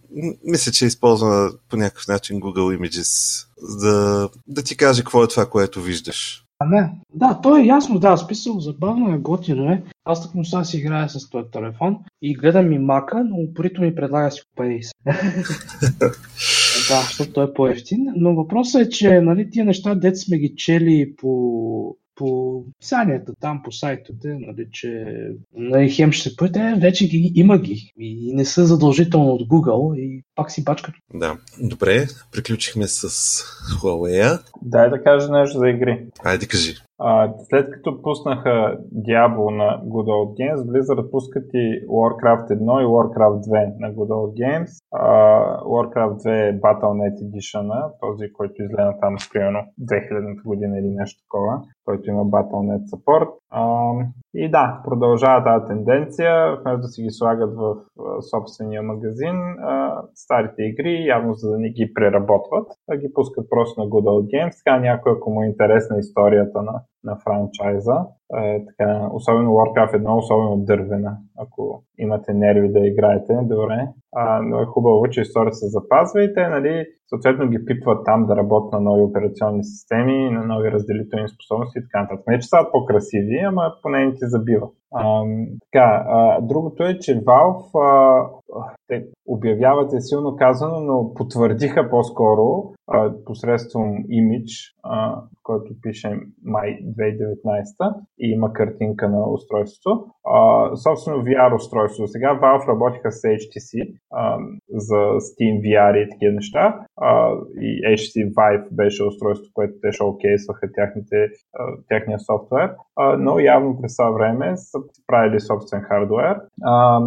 мисля, че използва по някакъв начин Google Images, да, да ти каже какво е това, което виждаш. Не, да, то е ясно, да, списал забавно е, готино е. Аз така сега си играя с този телефон и гледам и мака, но упорито ми предлага си купа да, защото той е по-ефтин. Но въпросът е, че нали, тия неща, дет сме ги чели по по писанията там, по сайтовете, нали, че нали, хем ще се пъте, вече ги, има ги и не са задължително от Google и пак си бачкат. Да, добре, приключихме с Huawei. Дай да кажа нещо за игри. Айде кажи. А, след като пуснаха Diablo на Good Old Games, Blizzard пускат и Warcraft 1 и Warcraft 2 на Good Old Games. А, Warcraft 2 е Battle.net Edition, този, който изгледа там с примерно 2000 година или нещо такова, който има Battle.net support. А, и да, продължава тази тенденция, вместо да си ги слагат в собствения магазин, а, старите игри, явно за да не ги преработват, да ги пускат просто на Good Old Games. Така някой, ако му е интересна историята на, на франчайза, е, така, особено Warcraft 1, особено дървена, ако имате нерви да играете, добре. А, но е хубаво, че историята се запазва и те, нали, съответно ги пипват там да работят на нови операционни системи, на нови разделителни способности и така нататък. Не, че стават по-красиви, ама поне не ти забива. А, така, а, другото е, че Valve а, те обявяват е силно казано, но потвърдиха по-скоро а, посредством имидж, а, който пише май 2019 и има картинка на устройството. А, собствено VR устройство. Сега Valve работиха с HTC а, за Steam VR и такива неща. А, и HTC Vive беше устройство, което те шоукейсваха тяхните, а, тяхния софтуер. А, но явно през това време са правили собствен хардвер. А,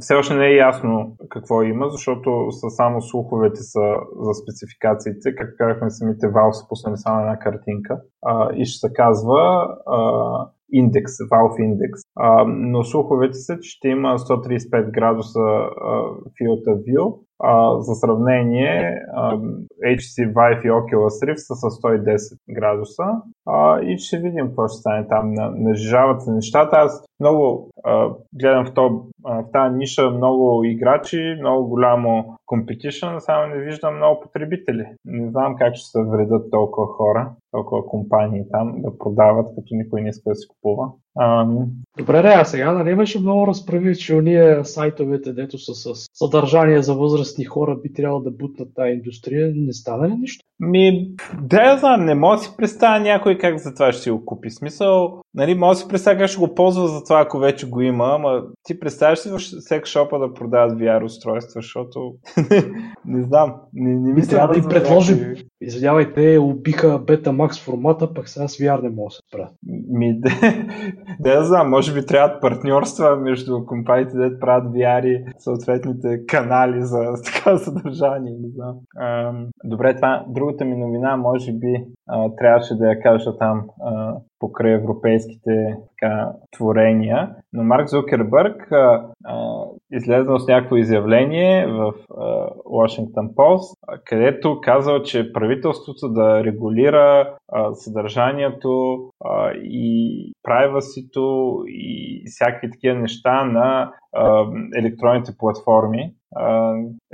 все още не е ясно какво има, защото са само слуховете са за спецификациите. Как казахме, самите Valve са пуснали само една картинка а, и ще се казва а, индекс, Valve индекс. А, но слуховете са, че ще има 135 градуса а, View. А, за сравнение, а, HTC Vive и Oculus Rift са с 110 градуса а, и ще видим какво ще стане там. Нажижават се нещата. Аз много а, гледам в, то, а, в тази ниша много играчи, много голямо competition, само не виждам много потребители. Не знам как ще се вредят толкова хора, толкова компании там да продават, като никой не иска да си купува. Ам... Добре, а сега нали имаше много разправи, че уния сайтовете, дето са с съдържание за възрастни хора, би трябвало да бутнат тази индустрия. Не стана ли нищо? Ми, да я знам, не мога да си представя някой как за това ще си го купи. Смисъл, нали, може да си представя ще го ползва за това, ако вече го има, ама ти представяш си в секшопа да продават VR устройства, защото не знам, не, не мисля. Трябва да ти предложи. Извинявай, те убиха Betamax формата, пък сега с VR не мога да се правят. Ми, да, да, знам, може би трябват партньорства между компаниите, да правят VR и съответните канали за такова съдържание, не знам. Добре, това другата ми новина, може би трябваше да я кажа там а, покрай европейските така, творения. Но Марк Зукербърг а, с някакво изявление в Washington Post, където казал, че правителството да регулира а, съдържанието а, и прайвасито и всякакви такива неща на електронните платформи.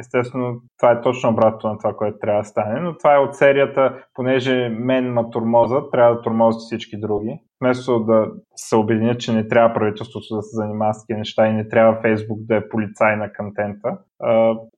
Естествено, това е точно обратно на това, което трябва да стане, но това е от серията, понеже мен ма турмоза, трябва да турмозят всички други. Вместо да се обединят, че не трябва правителството да се занимава с такива неща и не трябва Фейсбук да е полицай на контента,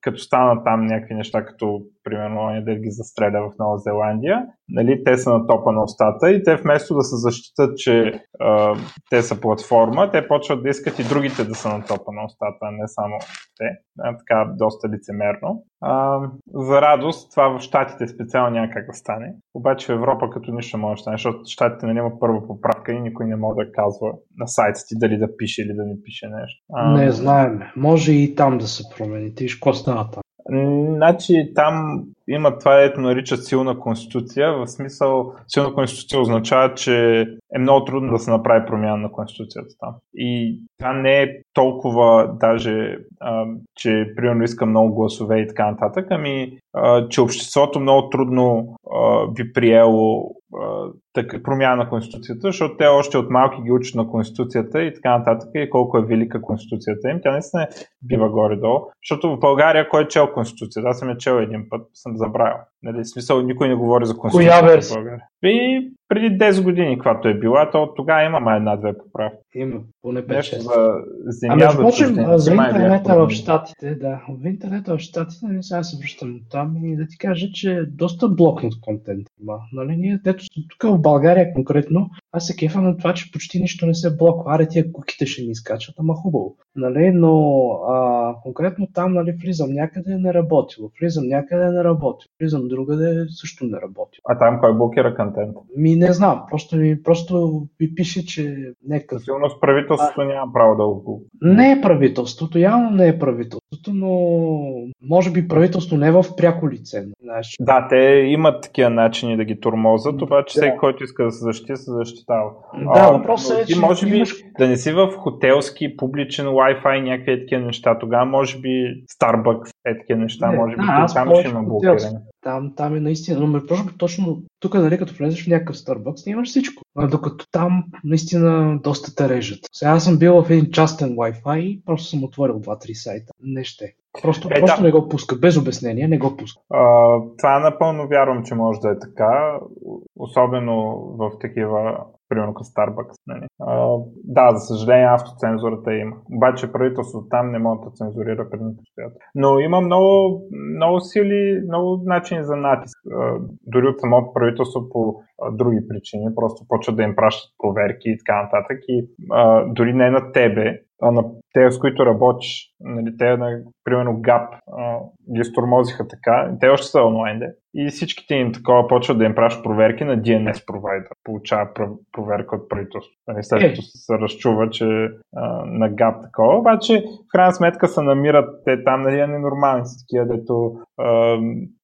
като стана там някакви неща, като примерно да ги застреля в Нова Зеландия, нали, те са на топа на устата и те вместо да се защитат, че а, те са платформа, те почват да искат и другите да са на топа на устата, а не само те. А, така доста лицемерно. А, за радост, това в Штатите специално няма как да стане. Обаче в Европа като нищо може да стане, защото Штатите нали, има първа поправка и никой не може да казва на сайта ти дали да пише или да не пише нещо. А, не знаем. Може и там да се промени. Ти какво става там? Значи там има това, ето наричат силна конституция. В смисъл, силна конституция означава, че е много трудно да се направи промяна на конституцията там. И това не е толкова даже, а, че примерно иска много гласове и така нататък, ами а, че обществото много трудно а, би приело промяна на Конституцията, защото те още от малки ги учат на Конституцията и така нататък и колко е велика Конституцията им. Тя наистина е бива горе-долу, защото в България кой е чел Конституцията? Аз съм я чел един път, съм забравил. Нали, смисъл, никой не говори за Конституцията Коя в България. И преди 10 години, когато е била, то от тогава има една-две поправки. Има, поне 5-6. За земя, ами, за, почем, за интернета в Штатите, да. В интернета в Штатите, нали, сега се връщам там и да ти кажа, че е доста блокнат контент има. Нали, ние, тук в България конкретно, аз се кефам на това, че почти нищо не се блоква. Аре, тия куките ще ни изкачат, ама хубаво. Нали, но а, конкретно там нали, влизам някъде не работило, влизам някъде не работило, влизам другаде също не работи. А там кой блокира контент? Ми не знам, просто ми, просто ми пише, че нека. Силно с правителството а... няма право да го. Не е правителството, явно не е правителството, но може би правителство не е в пряко лице. Знаеш. Да, те имат такива начини да ги тормозат, обаче да. всеки, който иска да се защити, се защитава. Да, въпросът е, ти че може би имаш... да не си в хотелски, публичен Wi-Fi, някакви такива неща. Тогава може би Starbucks е такива неща, не, може би да, там ще има блокиране. Там, там е наистина, но между точно тук, нали, като влезеш в някакъв Starbucks, имаш всичко. А докато там наистина доста те режат. Сега аз съм бил в един частен Wi-Fi просто съм отворил 2-3 сайта. Не ще. Просто, е, просто да. не го пуска. Без обяснение не го пуска. А, това напълно вярвам, че може да е така. Особено в такива примерно като Starbucks. Нали. А, да, за съжаление автоцензурата има. Обаче правителството там не може да цензурира предните обстоятелства. Но има много, много сили, много начини за натиск. А, дори от самото правителство по а, други причини. Просто почват да им пращат проверки и така нататък. И а, дори не на тебе, а на те, с които работиш, нали, те, на, примерно ГАП, а, ги стормозиха така, те още са онлайн, де. и всичките им такова почват да им пращат проверки на DNS провайдер, получава проверка от правителството. Нали, след като се разчува, че а, на ГАП такова, обаче в крайна сметка се намират те там, нали, ненормални са такива, дето а,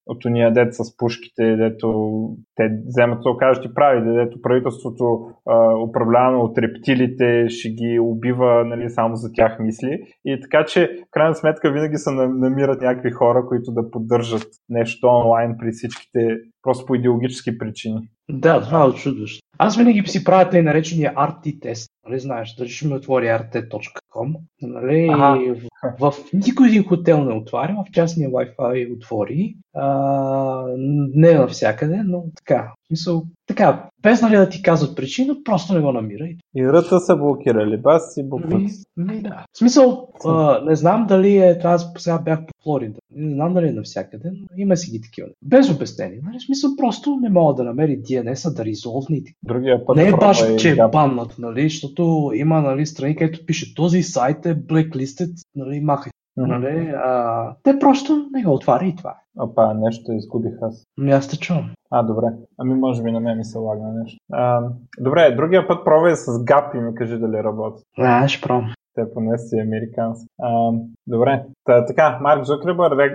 от уния дет с пушките, дето те вземат се окажат и прави, дето правителството а, управлявано от рептилите ще ги убива нали, само за тях мисли. И така че, крайна сметка, винаги се намират някакви хора, които да поддържат нещо онлайн при всичките, просто по идеологически причини. Да, това е очудващо. Аз винаги си правя тъй наречения RT тест. Нали, знаеш, ще ми отвори rt.com. Нали, ага. в, в никой един хотел не отваря, в частния Wi-Fi отвори. А, не навсякъде, но така. Смисъл, така, без нали да ти казват причина, просто не го намирай. И ръта са блокирали, бас и буквата. Ми, ми, да. В смисъл, а, не знам дали е, това аз сега бях по Флорида, не знам дали е навсякъде, но има си ги такива. Без обяснение. Нали? В смисъл, просто не мога да намери DNS-а да резолвне и Другия път Не е баш, че е баннат, нали, защото има нали, страни, където пише този сайт е blacklisted, нали, махай. Мгм. Нали, а, те просто не го отваря и това. Опа, нещо изгубих аз. Ами аз те чувам. А, добре. Ами може би на мен ми се лагна нещо. А, добре, другия път пробвай с GAP и ми кажи дали работи. А, ще пробвам. Те поне си американски. А, добре. Та, така, Марк Зукребър рег,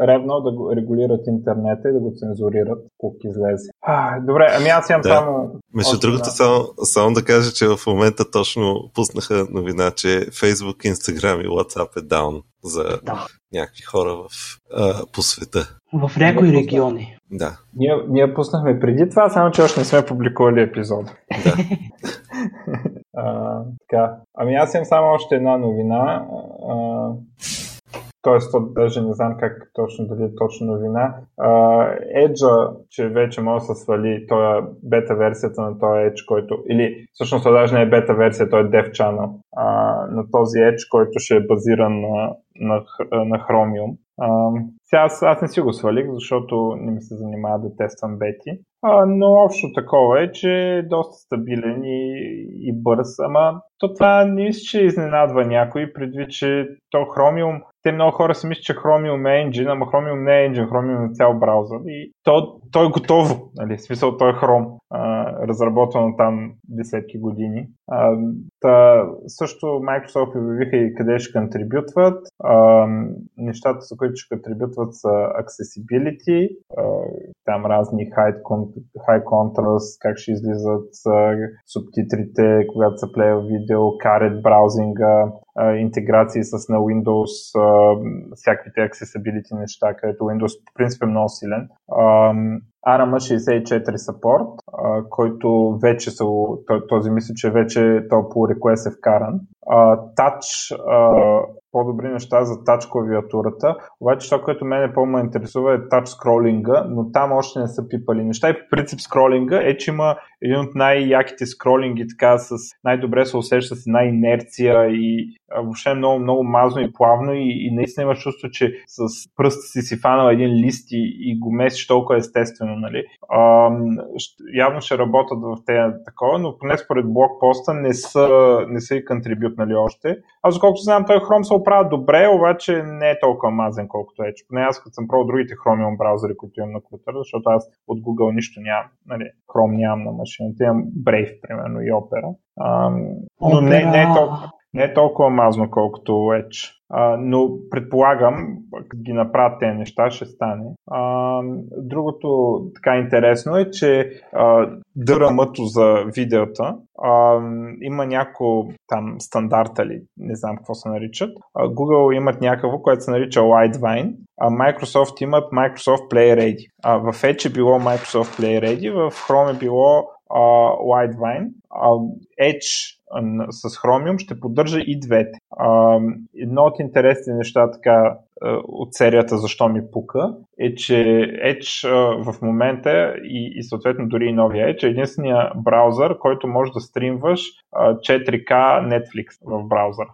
ревнал да го регулират интернета и да го цензурират, колко излезе. А, добре, ами аз имам Да. само... Между другото, само, само да кажа, че в момента точно пуснаха новина, че Facebook, Instagram и WhatsApp е даун за Да. някакви хора в, а, по света. В някои региони. Да, Ние, ние пуснахме преди това, само че още не сме публикували епизод. да. А, така. Ами аз имам само още една новина. Тоест, то даже не знам как точно, дали е точно новина. Edge, че вече може да се свали този бета версията на този Edge, който, или всъщност това даже не е бета версия, той е Dev Channel а, на този Edge, който ще е базиран на, на, на Chromium. А, сега аз, аз не си го свалих, защото не ми се занимава да тествам бети. А, но общо такова е, че е доста стабилен и, и бърз, ама то това не мисля, че изненадва някой, предвид, че то Chromium, те много хора си мислят, че Chromium е engine, ама Chromium не е engine, Chromium е цял браузър и то, то е готово, нали? в смисъл той е Chrome, а, разработвано там десетки години. А, та, също Microsoft обявиха и къде ще контрибютват. Нещата, за които ще контрибютват са accessibility, а, там разни high, high contrast, как ще излизат а, субтитрите, когато се плея видео, caret браузинга, а, интеграции с на Windows, а, всякаквите accessibility неща, където Windows по принцип е много силен. А, um, ARM64 support, а, който вече са, то- този мисля, че вече то по request е вкаран. А, touch, по-добри неща за тач клавиатурата, обаче това, което мене по-ме интересува е тач скролинга, но там още не са пипали неща. И по принцип скролинга е, че има един от най-яките скролинги, така с най-добре се усеща с една инерция и а, въобще е много, много мазно и плавно. И, и наистина има чувство, че с пръста си си фанал един лист и, и го месиш толкова естествено, нали. А, явно ще работят в тези такова, но поне според блокпоста не са, не са и контрибютнали още. Аз доколкото знам, той Chrome се оправя добре, обаче не е толкова мазен, колкото е. Поне аз като съм пробвал другите Chromium браузъри, които имам на компютъра, защото аз от Google нищо нямам. Нали, Chrome нямам на машината, имам Brave, примерно, и Opera. А, но не, не, е толкова, не е толкова мазно, колкото Edge. А, но предполагам, като ги направят тези неща, ще стане. А, другото така интересно е, че а, за видеота а, има няколко там стандарта ли, не знам какво се наричат. А, Google имат някакво, което се нарича Widevine, а Microsoft имат Microsoft Play Ready. А, в Edge е било Microsoft Play Ready, в Chrome е било а, Widevine. А, Edge с Chromium ще поддържа и двете. Едно от интересните неща така от серията Защо ми пука е, че Edge а, в момента и, и съответно дори и новия Edge е единствения браузър, който може да стримваш а, 4K Netflix в браузъра.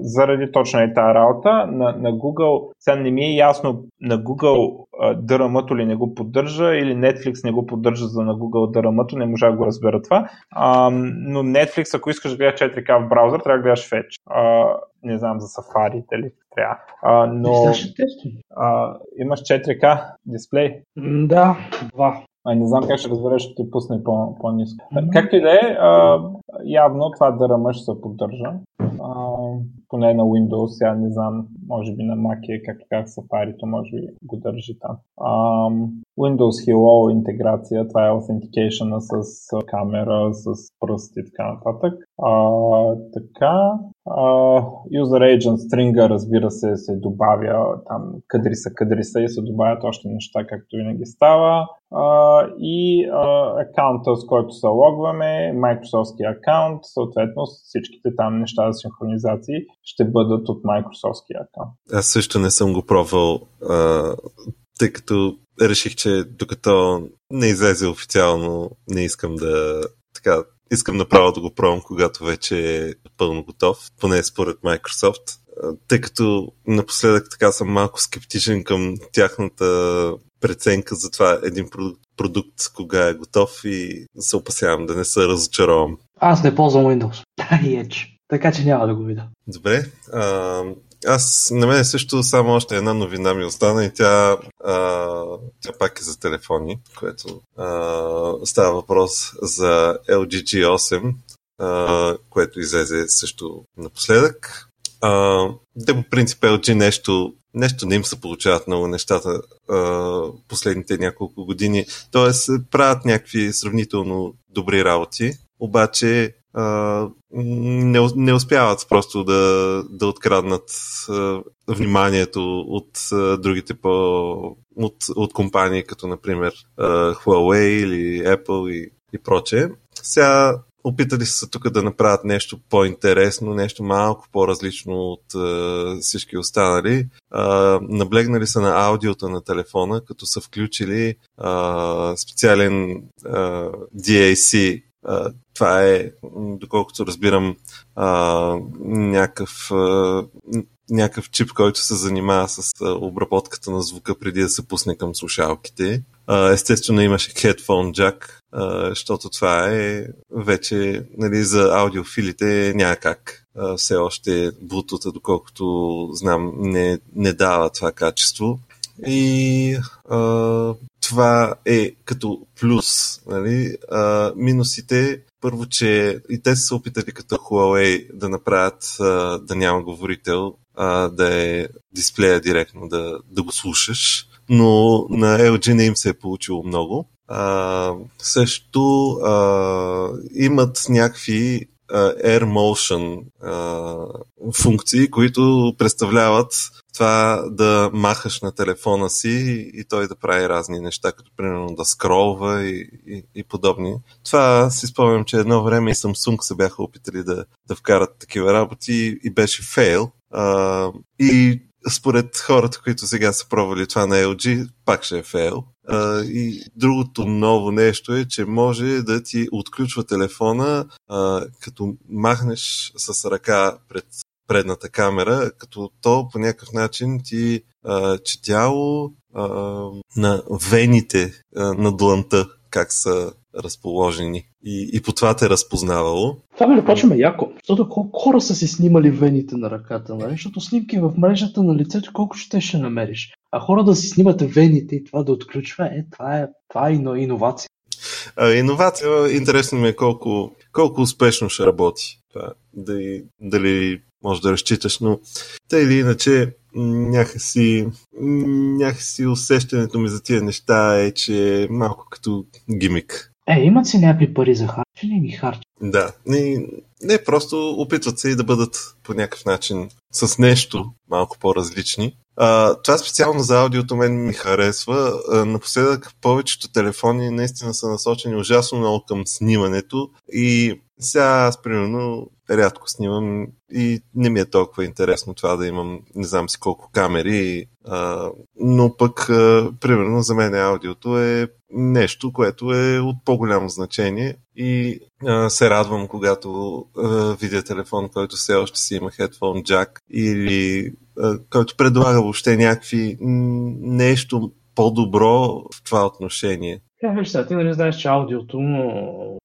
Заради точно е тази работа на, на Google, сега не ми е ясно на Google а, DRM-то ли не го поддържа или Netflix не го поддържа за на Google DRM-то, не можа да го разбера това. А, но Netflix, ако искаш да гледаш 4K в браузър, трябва да гледаш Edge. А, не знам за Safari дали трябва. А, но а, имаш 4K дисплей. Да, два. А, не знам как ще разбереш, ще ти пусне по- по-низко. Мгм. Както и да е, а, явно това DRM ще се поддържа. А, поне на Windows, сега не знам, може би на Mac е, както как Safari, то може би го държи там. А, Windows Hello интеграция, това е authentication с камера, с пръст и така нататък. А, така, User Agent String, разбира се, се добавя там къдри са, къдри са и се добавят още неща, както винаги става. А, и а, акаунта, с който се логваме, Microsoftския акаунт, съответно всичките там неща за синхронизации ще бъдат от Microsoftския акаунт. Аз също не съм го пробвал, а, тъй като реших, че докато не излезе официално, не искам да така, искам направо да го пробвам, когато вече е пълно готов, поне според Microsoft. Тъй като напоследък така съм малко скептичен към тяхната преценка за това един продукт, продукт кога е готов и се опасявам да не се разочаровам. Аз не ползвам Windows. и Edge. Така че няма да го видя. Добре. А, аз, на мен също само още една новина ми остана и тя, а, тя пак е за телефони, което а, става въпрос за LG G8, а, което излезе също напоследък. А, те по принцип LG нещо, нещо не им се получават много нещата а, последните няколко години. Тоест правят някакви сравнително добри работи, обаче не, не успяват просто да, да откраднат а, вниманието от а, другите по, от, от компании, като например а, Huawei или Apple и, и прочее. Сега опитали са тук да направят нещо по-интересно, нещо малко по-различно от а, всички останали. А, наблегнали са на аудиото на телефона, като са включили а, специален а, DAC това е, доколкото разбирам, а, някакъв, а, някакъв чип, който се занимава с обработката на звука преди да се пусне към слушалките. А, естествено имаше headphone jack, а, защото това е вече нали, за аудиофилите няма как. А, все още Bluetooth, доколкото знам, не, не дава това качество. И а, това е като плюс. Нали? А, минусите, първо, че и те са се опитали като Huawei да направят да няма говорител, а, да е дисплея директно, да, да го слушаш, но на LG не им се е получило много. А, също а, имат някакви Air Motion а, функции, които представляват това да махаш на телефона си и той да прави разни неща, като примерно да скролва и, и, и подобни. Това си спомням, че едно време и Samsung се бяха опитали да, да вкарат такива работи и беше фейл. А, и според хората, които сега са пробвали това на LG, пак ще е фейл. А, и другото ново нещо е, че може да ти отключва телефона, а, като махнеш с ръка пред предната камера, като то по някакъв начин ти а, четяло а, на вените а, на дланта, как са разположени. И, и по това те е разпознавало. Това ми почваме яко, защото колко хора са си снимали вените на ръката, нали? защото снимки в мрежата на лицето колко ще ще намериш. А хора да си снимат вените и това да отключва, е, това е, това е иновация. А, иновация, интересно ми е колко, колко успешно ще работи. Това, дали, дали може да разчиташ, но тъй или иначе някакси, някакси усещането ми за тия неща е, че е малко като гимик. Е, имат си някакви пари за харчене и ги харчат. Да, не, не, просто опитват се и да бъдат по някакъв начин с нещо малко по-различни. А, това специално за аудиото мен ми харесва. А, напоследък повечето телефони наистина са насочени ужасно много към снимането и сега аз примерно рядко снимам и не ми е толкова интересно това да имам не знам си колко камери, а, но пък а, примерно за мен аудиото е нещо, което е от по-голямо значение и а, се радвам, когато а, видя телефон, който все още си има headphone jack или а, който предлага въобще някакви нещо по-добро в това отношение. Ja, виж ти нали знаеш, че аудиото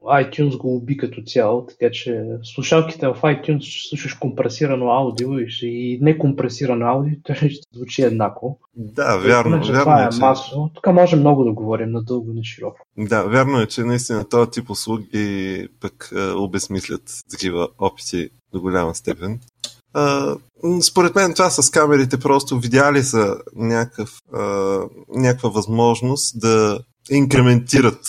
iTunes го уби като цяло, така че слушалките в iTunes ще слушаш компресирано аудио и, ще, и некомпресирано аудио, то ще звучи еднакво. Да, вярно. Значи, вярно това е, е масово. Тук можем много да говорим надълго и на широко. Да, вярно е, че наистина този тип услуги пък е, обезмислят такива опити до голяма степен. Uh, според мен това с камерите просто видяли са някакъв, uh, някаква възможност да инкрементират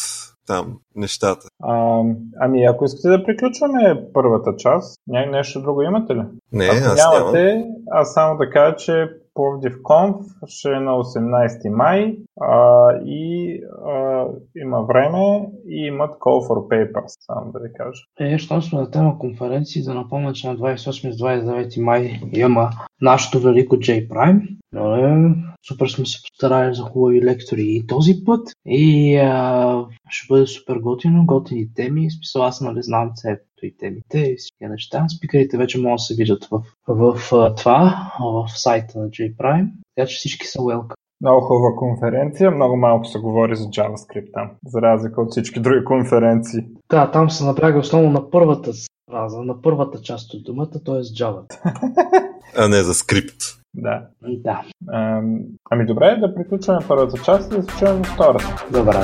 там нещата. А, ами, ако искате да приключваме първата част, ня- нещо друго имате ли? Не, ако аз нямате, нямам. аз само да кажа, че Пловдив Конф ще е на 18 май а, и а, има време и имат Call for Papers, само да ви кажа. Е, щом сме на тема конференции, да напомня, че на 28-29 май има нашето велико J Prime. Нали? Супер сме се постарали за хубави лектори и този път. И а, ще бъде супер готино, готини теми. Смисъл, аз нали знам цепто и темите и всички неща. Спикерите вече могат да се видят в, в, в това, в сайта на JPrime. Така че всички са welcome. Много хубава конференция, много малко се говори за JavaScript там, за разлика от всички други конференции. Да, там се напряга основно на първата фраза, на първата част от думата, т.е. Java. а не за скрипт. Да. Да. Ами добре, да приключваме първата част и да се чуем втората. Добре.